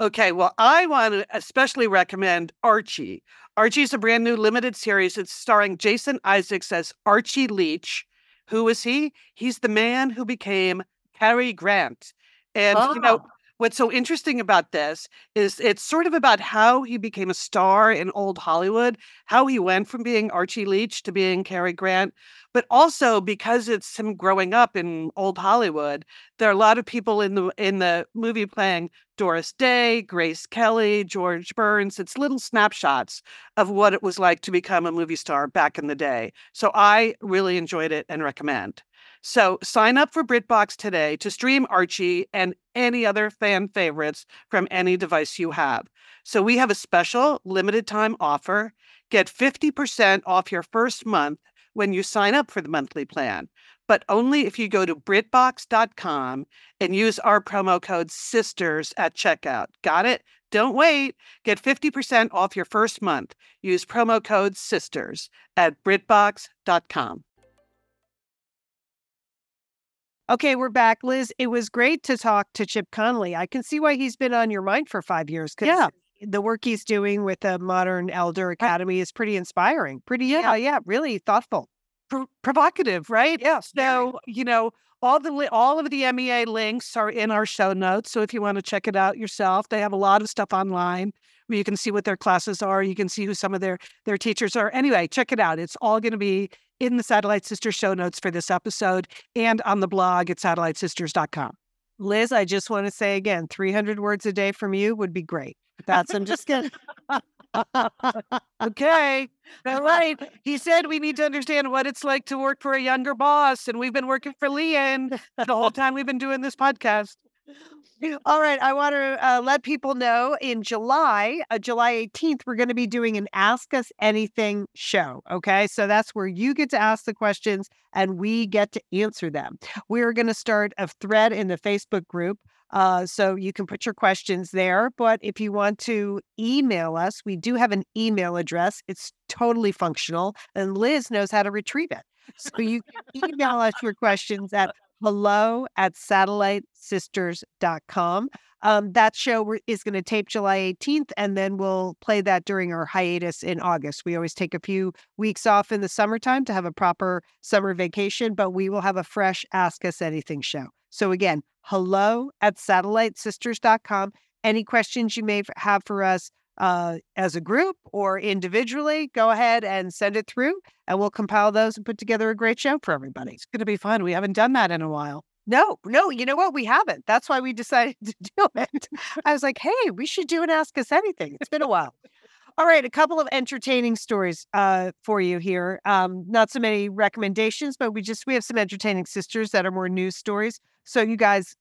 Okay. Well, I want to especially recommend Archie. Archie's a brand new limited series. It's starring Jason Isaacs as Archie Leach who is he? He's the man who became Cary Grant. And, oh. you know, ah. what's so interesting about this is it's sort of about how he became a star in old Hollywood, how he went from being Archie Leach to being Cary Grant, but also because it's him growing up in old Hollywood, there are a lot of people in the in the movie playing Doris Day, Grace Kelly, George Burns. It's little snapshots of what it was like to become a movie star back in the day. So I really enjoyed it and recommend. So sign up for BritBox today to stream Archie and any other fan favorites from any device you have. So we have a special limited time offer. Get 50% off your first month when you sign up for the monthly plan, but only if you go to BritBox.com and use our promo code SISTERS at checkout. Got it? Don't wait. Get 50% off your first month. Use promo code SISTERS at BritBox.com. Okay, we're back. Liz, it was great to talk to Chip Conley. I can see why he's been on your mind for five years. Yeah. the work he's doing with the Modern Elder Academy is pretty inspiring. Pretty, yeah, yeah, really thoughtful, Pro- provocative, right? Yeah. So you know, all the li- all of the MEA links are in our show notes. So if you want to check it out yourself, they have a lot of stuff online where you can see what their classes are. You can see who some of their their teachers are. Anyway, check it out. It's all going to be in the Satellite Sisters show notes for this episode and on the blog at satellitesisters.com. Liz, I just want to say again, 300 words a day from you would be great. That's, I'm just kidding. okay. All right. He said we need to understand what it's like to work for a younger boss. And we've been working for Lian the whole time we've been doing this podcast. All right. I want to uh, let people know in July, uh, July 18th, we're going to be doing an Ask Us Anything show. Okay. So that's where you get to ask the questions and we get to answer them. We're going to start a thread in the Facebook group. Uh, so you can put your questions there. But if you want to email us, we do have an email address. It's totally functional, and Liz knows how to retrieve it. So you can email us your questions at hello at satellitesisters.com. Um, that show is going to tape July 18th, and then we'll play that during our hiatus in August. We always take a few weeks off in the summertime to have a proper summer vacation, but we will have a fresh Ask Us Anything show. So again, hello at satellitesisters.com. Any questions you may have for us uh, as a group or individually, go ahead and send it through, and we'll compile those and put together a great show for everybody. It's going to be fun. We haven't done that in a while. No, no, you know what? We haven't. That's why we decided to do it. I was like, hey, we should do an Ask Us Anything. It's been a while. All right, a couple of entertaining stories uh, for you here. Um, not so many recommendations, but we just we have some entertaining sisters that are more news stories. So you guys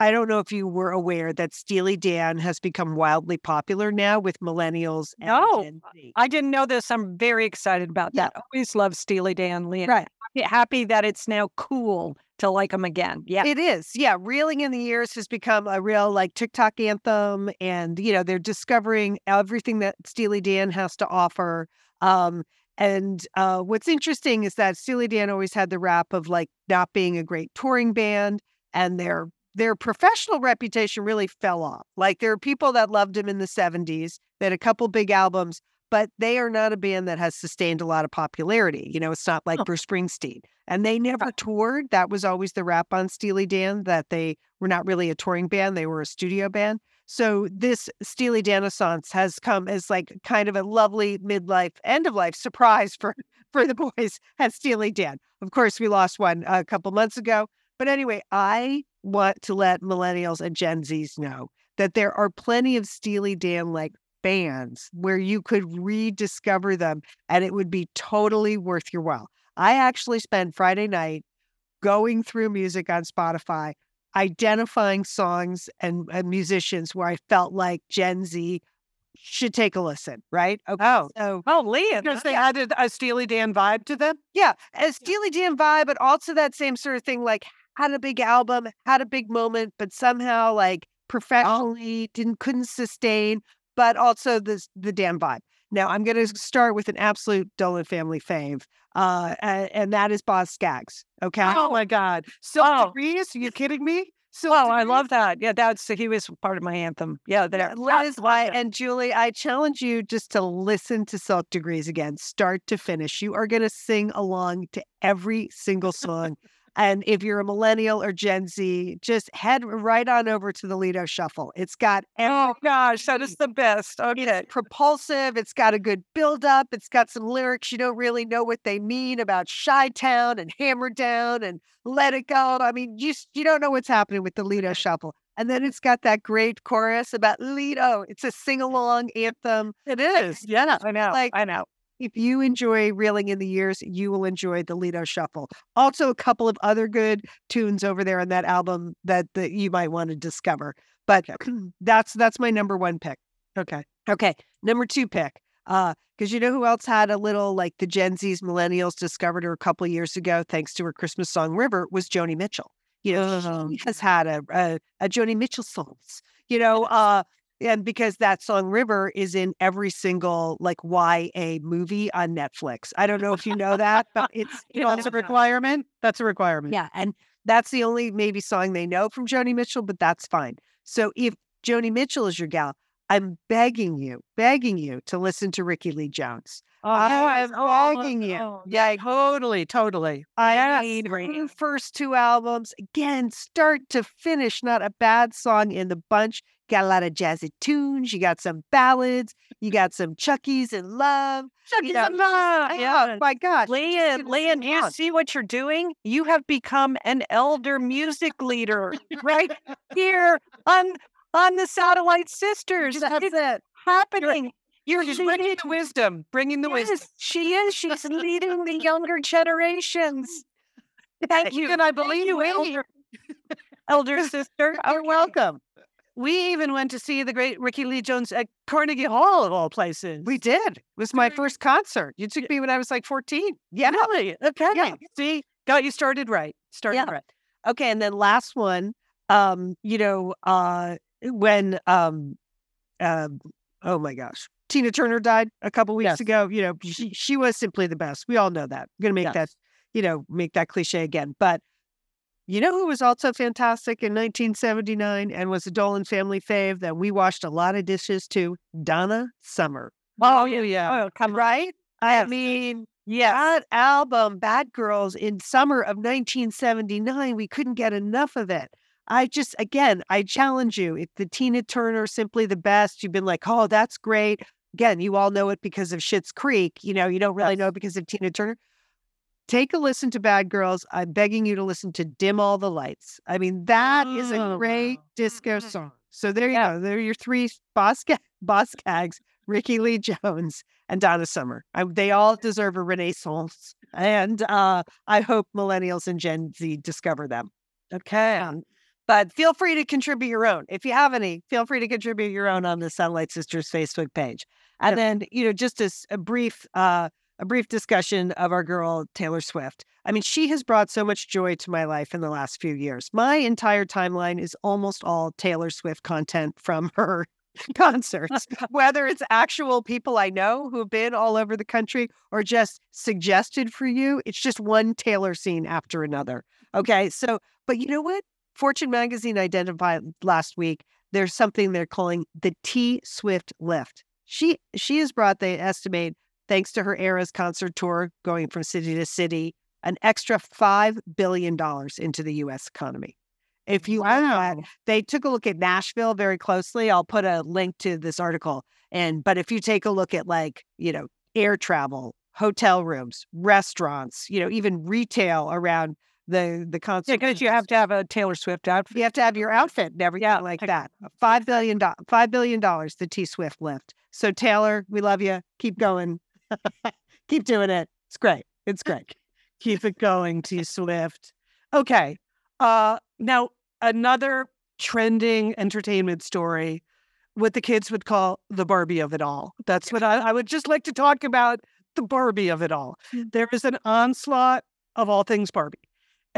I don't know if you were aware that Steely Dan has become wildly popular now with millennials. no, I didn't know this. I'm very excited about that. Yeah. Always love Steely Dan. Lian. Right. Happy that it's now cool to like them again. Yeah. It is. Yeah. Reeling in the Years has become a real like TikTok anthem. And, you know, they're discovering everything that Steely Dan has to offer. Um, and uh, what's interesting is that Steely Dan always had the rap of like not being a great touring band and their their professional reputation really fell off. Like there are people that loved him in the 70s, they had a couple big albums, but they are not a band that has sustained a lot of popularity. You know, it's not like oh. Bruce Springsteen. And they never toured. That was always the rap on Steely Dan, that they were not really a touring band, they were a studio band. So this Steely Danaissance has come as like kind of a lovely midlife, end of life surprise for for the boys at Steely Dan. Of course, we lost one a couple months ago. But anyway, I want to let millennials and Gen Zs know that there are plenty of Steely Dan like bands where you could rediscover them and it would be totally worth your while. I actually spent Friday night going through music on Spotify, identifying songs and, and musicians where I felt like Gen Z should take a listen, right? Okay. Oh, so, oh, Lian, because they added a Steely Dan vibe to them. Yeah, a Steely Dan vibe, but also that same sort of thing, like had a big album, had a big moment, but somehow like oh. professionally didn't couldn't sustain, but also the the damn vibe. Now I'm going to start with an absolute Dolan family fave, uh, and, and that is Boz Scaggs. Okay. Oh my God. So oh. degrees? Are you kidding me? So oh, I love that. Yeah, that's he was part of my anthem. Yeah, there. That is why. And Julie, I challenge you just to listen to Silk Degrees again, start to finish. You are going to sing along to every single song. And if you're a millennial or Gen Z, just head right on over to the Lido Shuffle. It's got oh gosh, that is the best. Okay, it's propulsive. It's got a good build up. It's got some lyrics you don't really know what they mean about Chi Town and Hammer Down and Let It Go. I mean, you you don't know what's happening with the Lido Shuffle. And then it's got that great chorus about Lido. It's a sing along anthem. It is. Yeah, I know. Like, I know. If you enjoy Reeling in the Years, you will enjoy the Lido Shuffle. Also, a couple of other good tunes over there on that album that, that you might want to discover. But that's that's my number one pick. Okay. Okay. Number two pick. Uh, because you know who else had a little like the Gen Z's millennials discovered her a couple of years ago, thanks to her Christmas song River, was Joni Mitchell. You know, oh. she has had a, a, a Joni Mitchell songs. You know, uh, and because that song River is in every single like YA movie on Netflix. I don't know if you know that, but it's you know, that's a requirement. That's a requirement. Yeah. And that's the only maybe song they know from Joni Mitchell, but that's fine. So if Joni Mitchell is your gal, I'm begging you, begging you to listen to Rickie Lee Jones. Oh, I am oh, begging you. oh, Yeah, totally, totally. I need the radio. first two albums again, start to finish. Not a bad song in the bunch. Got a lot of jazzy tunes. You got some ballads. You got some Chuck E.'s in love. Chuck E.'s know, in love. Yeah, Yeah. my gosh. Lian, Lian, you on. see what you're doing? You have become an elder music leader right here on on the Satellite Sisters. That's It's it. happening. You're leading bringing the wisdom, bringing the wisdom. Yes, she is. She's leading the younger generations. Thank you. And I believe you, elder, elder sister. You're welcome. We even went to see the great Rickie Lee Jones at Carnegie Hall, of all places. We did. It was my first concert. You took me when I was like 14. Yeah. Really? Okay. Yeah. See, got you started right. Started Yeah. right. Okay. And then last one, um, you know, uh, when, um, um, oh my gosh, Tina Turner died a couple weeks Yes. ago. You know, she, she was simply the best. We all know that. I'm going to make Yes. that, you know, make that cliche again. But you know who was also fantastic in 1979 and was a Dolan family fave that we washed a lot of dishes to? Donna Summer. Oh yeah. Oh, come Right? I mean, yeah, that album, Bad Girls, in summer of 1979, we couldn't get enough of it. I just, again, I challenge you. If the Tina Turner, simply the best, you've been like, oh, that's great. Again, you all know it because of Schitt's Creek. You know, you don't really know it because of Tina Turner. Take a listen to Bad Girls. I'm begging you to listen to Dim All the Lights. I mean, that is a Oh, great wow. disco song. So there you Yeah. go. There are your three boss, ga- Boz Scaggs Rickie Lee Jones and Donna Summer. I, they all deserve a renaissance. And uh, I hope millennials and Gen Z discover them. Okay. Um, but feel free to contribute your own. If you have any, feel free to contribute your own on the Satellite Sisters Facebook page. And then, you know, just as a brief, uh, a brief discussion of our girl Taylor Swift. I mean, she has brought so much joy to my life in the last few years. My entire timeline is almost all Taylor Swift content from her concerts, whether it's actual people I know who've been all over the country or just suggested for you. It's just one Taylor scene after another. Okay. So, but you know what? Fortune magazine identified last week there's something they're calling the T Swift lift. She she has brought, they estimate, thanks to her Eras concert tour going from city to city, an extra five billion dollars into the US economy. If you look at- they took a look at Nashville very closely. I'll put a link to this article. And but if you take a look at like, you know, air travel, hotel rooms, restaurants, you know, even retail around the the concert. Yeah, because you have to have a Taylor Swift outfit. You have to have your outfit and everything Yeah, like that. Five billion dollars. Five billion dollars. The T Swift lift. So Taylor, we love you. Keep going. Keep doing it. It's great. It's great. Keep it going, T Swift. Okay. Uh now another trending entertainment story, what the kids would call the Barbie of it all. That's what I, I would just like to talk about the Barbie of it all. There is an onslaught of all things Barbie.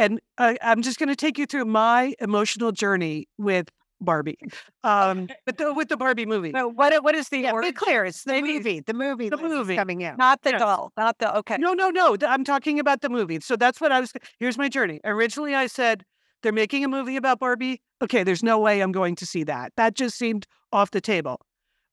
And I, I'm just going to take you through my emotional journey with Barbie, um, with the with the Barbie movie. So what what is the Yeah, be clear. It's the movie. The movie. the movie. coming out. Not the Yes. doll. Not the okay. No, no, no. I'm talking about the movie. So that's what I was. Here's my journey. Originally, I said they're making a movie about Barbie. Okay, there's no way I'm going to see that. That just seemed off the table.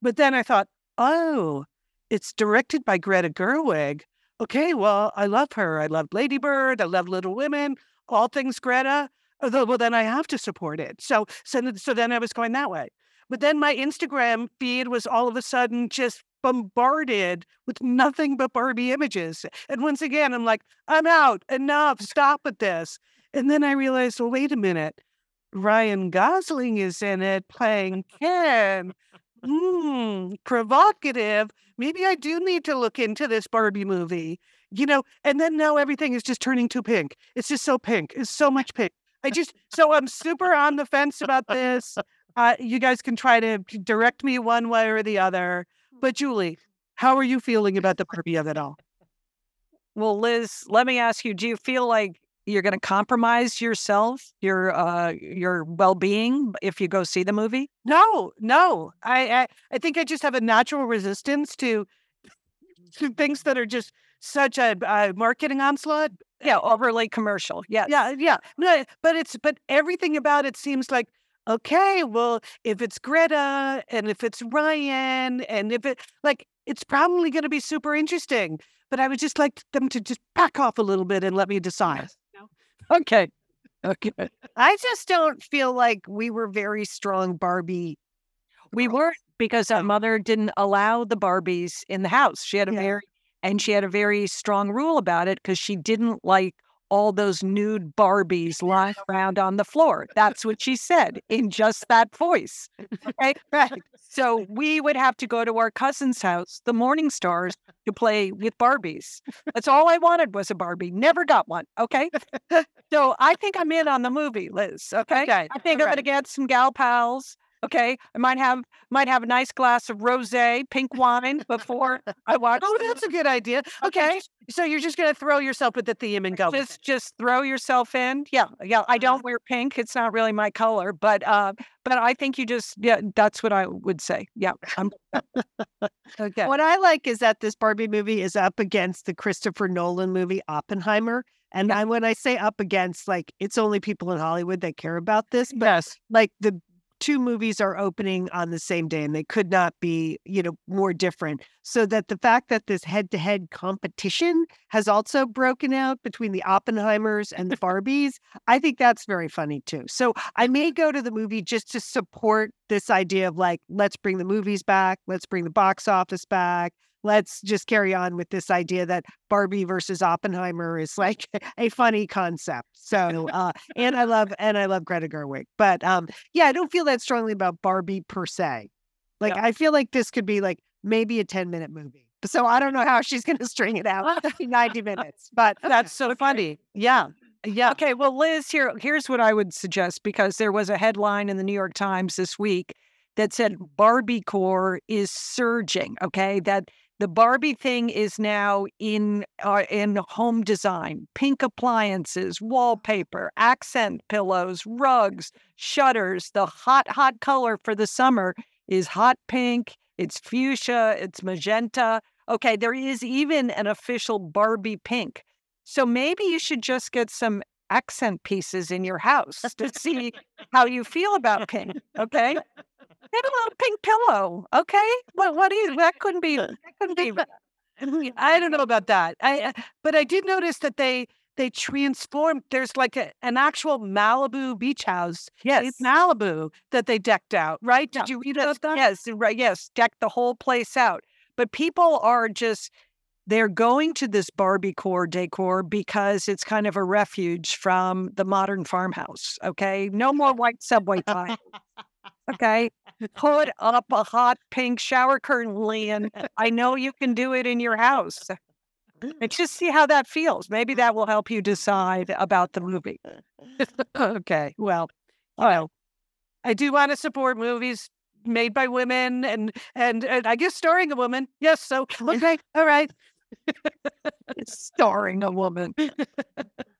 But then I thought, oh, it's directed by Greta Gerwig. Okay, well, I love her. I love Lady Bird. I love Little Women. All things Greta. Well, then I have to support it. So, so, so then I was going that way. But then my Instagram feed was all of a sudden just bombarded with nothing but Barbie images. And once again, I'm like, I'm out. Enough. Stop with this. And then I realized, well, wait a minute. Ryan Gosling is in it playing Ken. Hmm, provocative. Maybe I do need to look into this Barbie movie. You know, and then now everything is just turning too pink. It's just so pink. It's so much pink. I just so I'm super on the fence about this. Uh, you guys can try to direct me one way or the other. But Julie, how are you feeling about the Barbie of it all? Well, Liz, let me ask you: Do you feel like you're going to compromise yourself, your uh, your well being, if you go see the movie? No, no. I, I I think I just have a natural resistance to to things that are just such a, a marketing onslaught. Yeah, eh, eh, overly commercial. Yeah, Yeah, yeah. No, but it's but everything about it seems like okay, well, if it's Greta and if it's Ryan and if it like it's probably going to be super interesting. But I would just like them to just back off a little bit and let me decide. Okay. Okay. I just don't feel like we were very strong Barbie. We weren't because our mother didn't allow the Barbies in the house. She had a Yeah. very and she had a very strong rule about it because she didn't like all those nude Barbies lying around on the floor. That's what she said in just that voice. Okay. Right. So we would have to go to our cousin's house, the Morning Stars, to play with Barbies. That's all I wanted was a Barbie. Never got one. Okay. So I think I'm in on the movie, Liz. Okay. Okay, I think I'm gonna get some gal pals. Okay. I might have might have a nice glass of rosé, pink wine before I watch. Oh, that's a good idea. Okay. So you're just going to throw yourself at the theme and go. just just throw yourself in. Yeah, yeah. I don't wear pink. It's not really my color, but uh, but I think you just yeah. That's what I would say. Yeah. Okay. What I like is that this Barbie movie is up against the Christopher Nolan movie Oppenheimer. And I, when I say up against, like it's only people in Hollywood that care about this, but yes. like the two movies are opening on the same day and they could not be, you know, more different. So that the fact that this head to head competition has also broken out between the Oppenheimers and the Barbies, I think that's very funny too. So I may go to the movie just to support this idea of like, let's bring the movies back, let's bring the box office back. Let's just carry on with this idea that Barbie versus Oppenheimer is like a funny concept. So, uh, and I love and I love Greta Gerwig, but um, yeah, I don't feel that strongly about Barbie per se. Like I feel like this could be like maybe a 10 minute movie. So I don't know how she's going to string it out 90 minutes, but That's so funny. Yeah. Yeah. Okay, well, Liz, here here's what I would suggest because there was a headline in the New York Times this week that said Barbie core is surging. Okay, that the Barbie thing is now in uh, in home design, pink appliances, wallpaper, accent pillows, rugs, shutters. The hot hot color for the summer is hot pink. It's fuchsia. It's magenta. Okay, there is even an official Barbie pink. So maybe you should just get some accent pieces in your house to see how you feel about pink. Okay. Get a little pink pillow. Okay. What what is that couldn't be that couldn't be I don't know about that. I uh, but I did notice that they they transformed. There's like a, an actual Malibu beach house in yes. Malibu that they decked out. Right? Yeah, Did you read Yes, about that? yes, right, yes, deck the whole place out. But people are just they're going to this Barbie core decor because it's kind of a refuge from the modern farmhouse. Okay. No more white subway tiles. Okay. Put up a hot pink shower curtain, Lian. I know you can do it in your house. And just see how that feels. Maybe that will help you decide about the movie. okay. Well, well, I do want to support movies made by women and and and I guess starring a woman. Yes. So okay. All right. Starring a woman.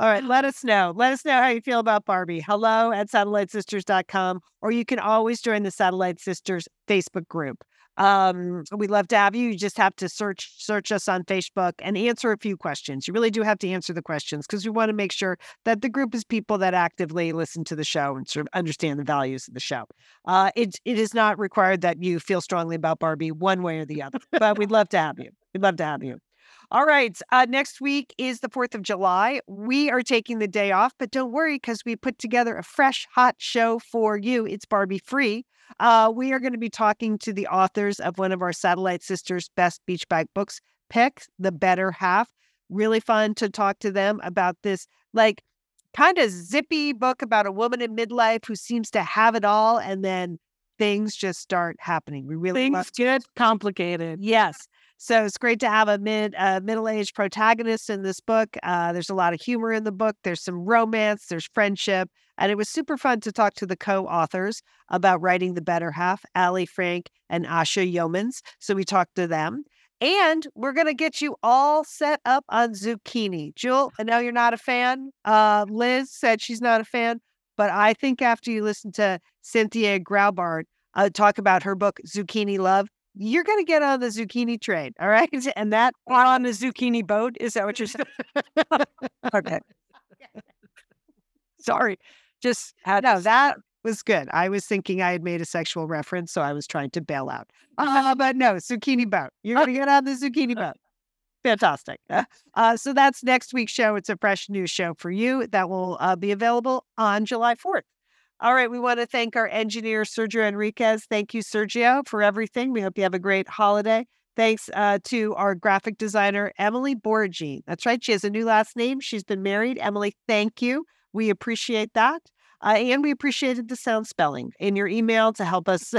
All right, let us know. Let us know how you feel about Barbie. Hello at satellitesisters.com, or you can always join the Satellite Sisters Facebook group. Um, we'd love to have you. You just have to search search us on Facebook and answer a few questions. You really do have to answer the questions because we want to make sure that the group is people that actively listen to the show and sort of understand the values of the show. Uh, it it is not required that you feel strongly about Barbie one way or the other, but we'd love to have you. We'd love to have you. All right. Uh, next week is the 4th of July. We are taking the day off, but don't worry because we put together a fresh, hot show for you. It's Barbie free. Uh, we are going to be talking to the authors of one of our Satellite Sisters best beach bag books, Pick the Better Half. Really fun to talk to them about this, like, kind of zippy book about a woman in midlife who seems to have it all and then things just start happening. We really love get complicated. Yes. So it's great to have a mid uh, middle aged protagonist in this book. Uh, there's a lot of humor in the book. There's some romance. There's friendship, and it was super fun to talk to the co-authors about writing the better half, Alli Frank and Asha Youmans. So we talked to them, and we're gonna get you all set up on zucchini. Jewel, I know you're not a fan. Uh, Liz said she's not a fan, but I think after you listen to Cynthia Graubart uh, talk about her book Zucchini Love you're going to get on the zucchini train. All right. And that While on the zucchini boat? Is that what you're saying? okay. Sorry. Just had no, that was good. I was thinking I had made a sexual reference, so I was trying to bail out. Uh, but no, zucchini boat. You're going to get on the zucchini boat. Fantastic. Uh, so that's next week's show. It's a fresh new show for you that will uh, be available on July 4th. All right. We want to thank our engineer, Sergio Enriquez. Thank you, Sergio, for everything. We hope you have a great holiday. Thanks uh, to our graphic designer, Emily Borgine. That's right. She has a new last name. She's been married. Emily, thank you. We appreciate that. Uh, and we appreciated the sound spelling in your email to help us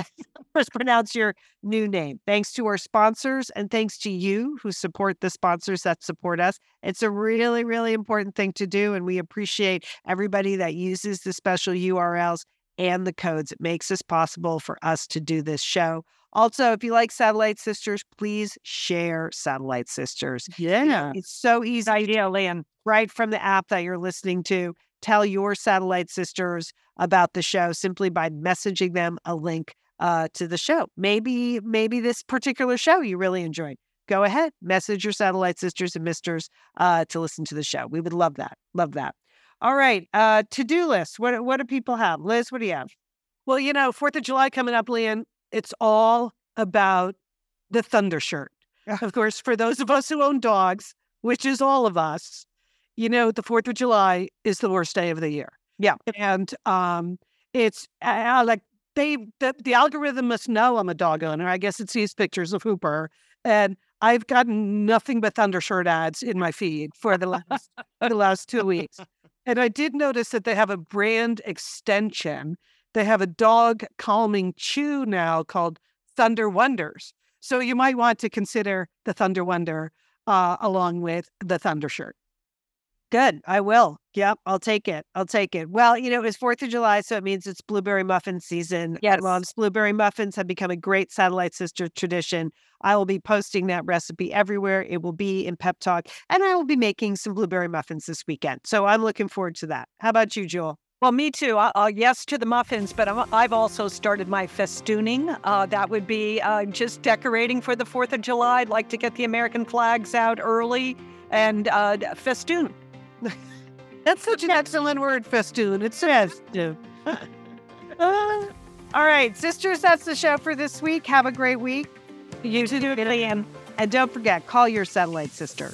pronounce your new name. Thanks to our sponsors and thanks to you who support the sponsors that support us. It's a really, really important thing to do. And we appreciate everybody that uses the special URLs and the codes. It makes this possible for us to do this show. Also, if you like Satellite Sisters, please share Satellite Sisters. Yeah. It's so easy. Idea, Lynn. Right from the app that you're listening to tell your satellite sisters about the show simply by messaging them a link uh, to the show. Maybe, maybe this particular show you really enjoyed. Go ahead, message your satellite sisters and misters uh, to listen to the show. We would love that. Love that. All right, uh, to do list. What what do people have? Liz, what do you have? Well, you know, Fourth of July coming up, Lian. It's all about the Thunder shirt. Of course, for those of us who own dogs, which is all of us, you know, the Fourth of July is the worst day of the year. Yeah, and um, it's uh, like they the, the algorithm must know I'm a dog owner. I guess it sees pictures of Hooper, and I've gotten nothing but Thundershirt ads in my feed for the last the last two weeks. And I did notice that they have a brand extension. They have a dog calming chew now called ThunderWunders. So you might want to consider the ThunderWunder uh, along with the Thunder shirt. Good. I will. Yep. I'll take it. I'll take it. Well, you know, it's 4th of July, so it means it's blueberry muffin season. Yes. Mom's blueberry muffins have become a great satellite sister tradition. I will be posting that recipe everywhere. It will be in Pep Talk, and I will be making some blueberry muffins this weekend. So I'm looking forward to that. How about you, Jewel? Well, me too. Uh, uh, yes to the muffins, but i have also started my festooning. Uh, that would be uh, just decorating for the 4th of July. I'd like to get the American flags out early and uh, festoon. That's such an excellent word, festoon. It's says. uh, all right, sisters, that's the show for this week. Have a great week. You too, Lian. And don't forget, call your satellite sister.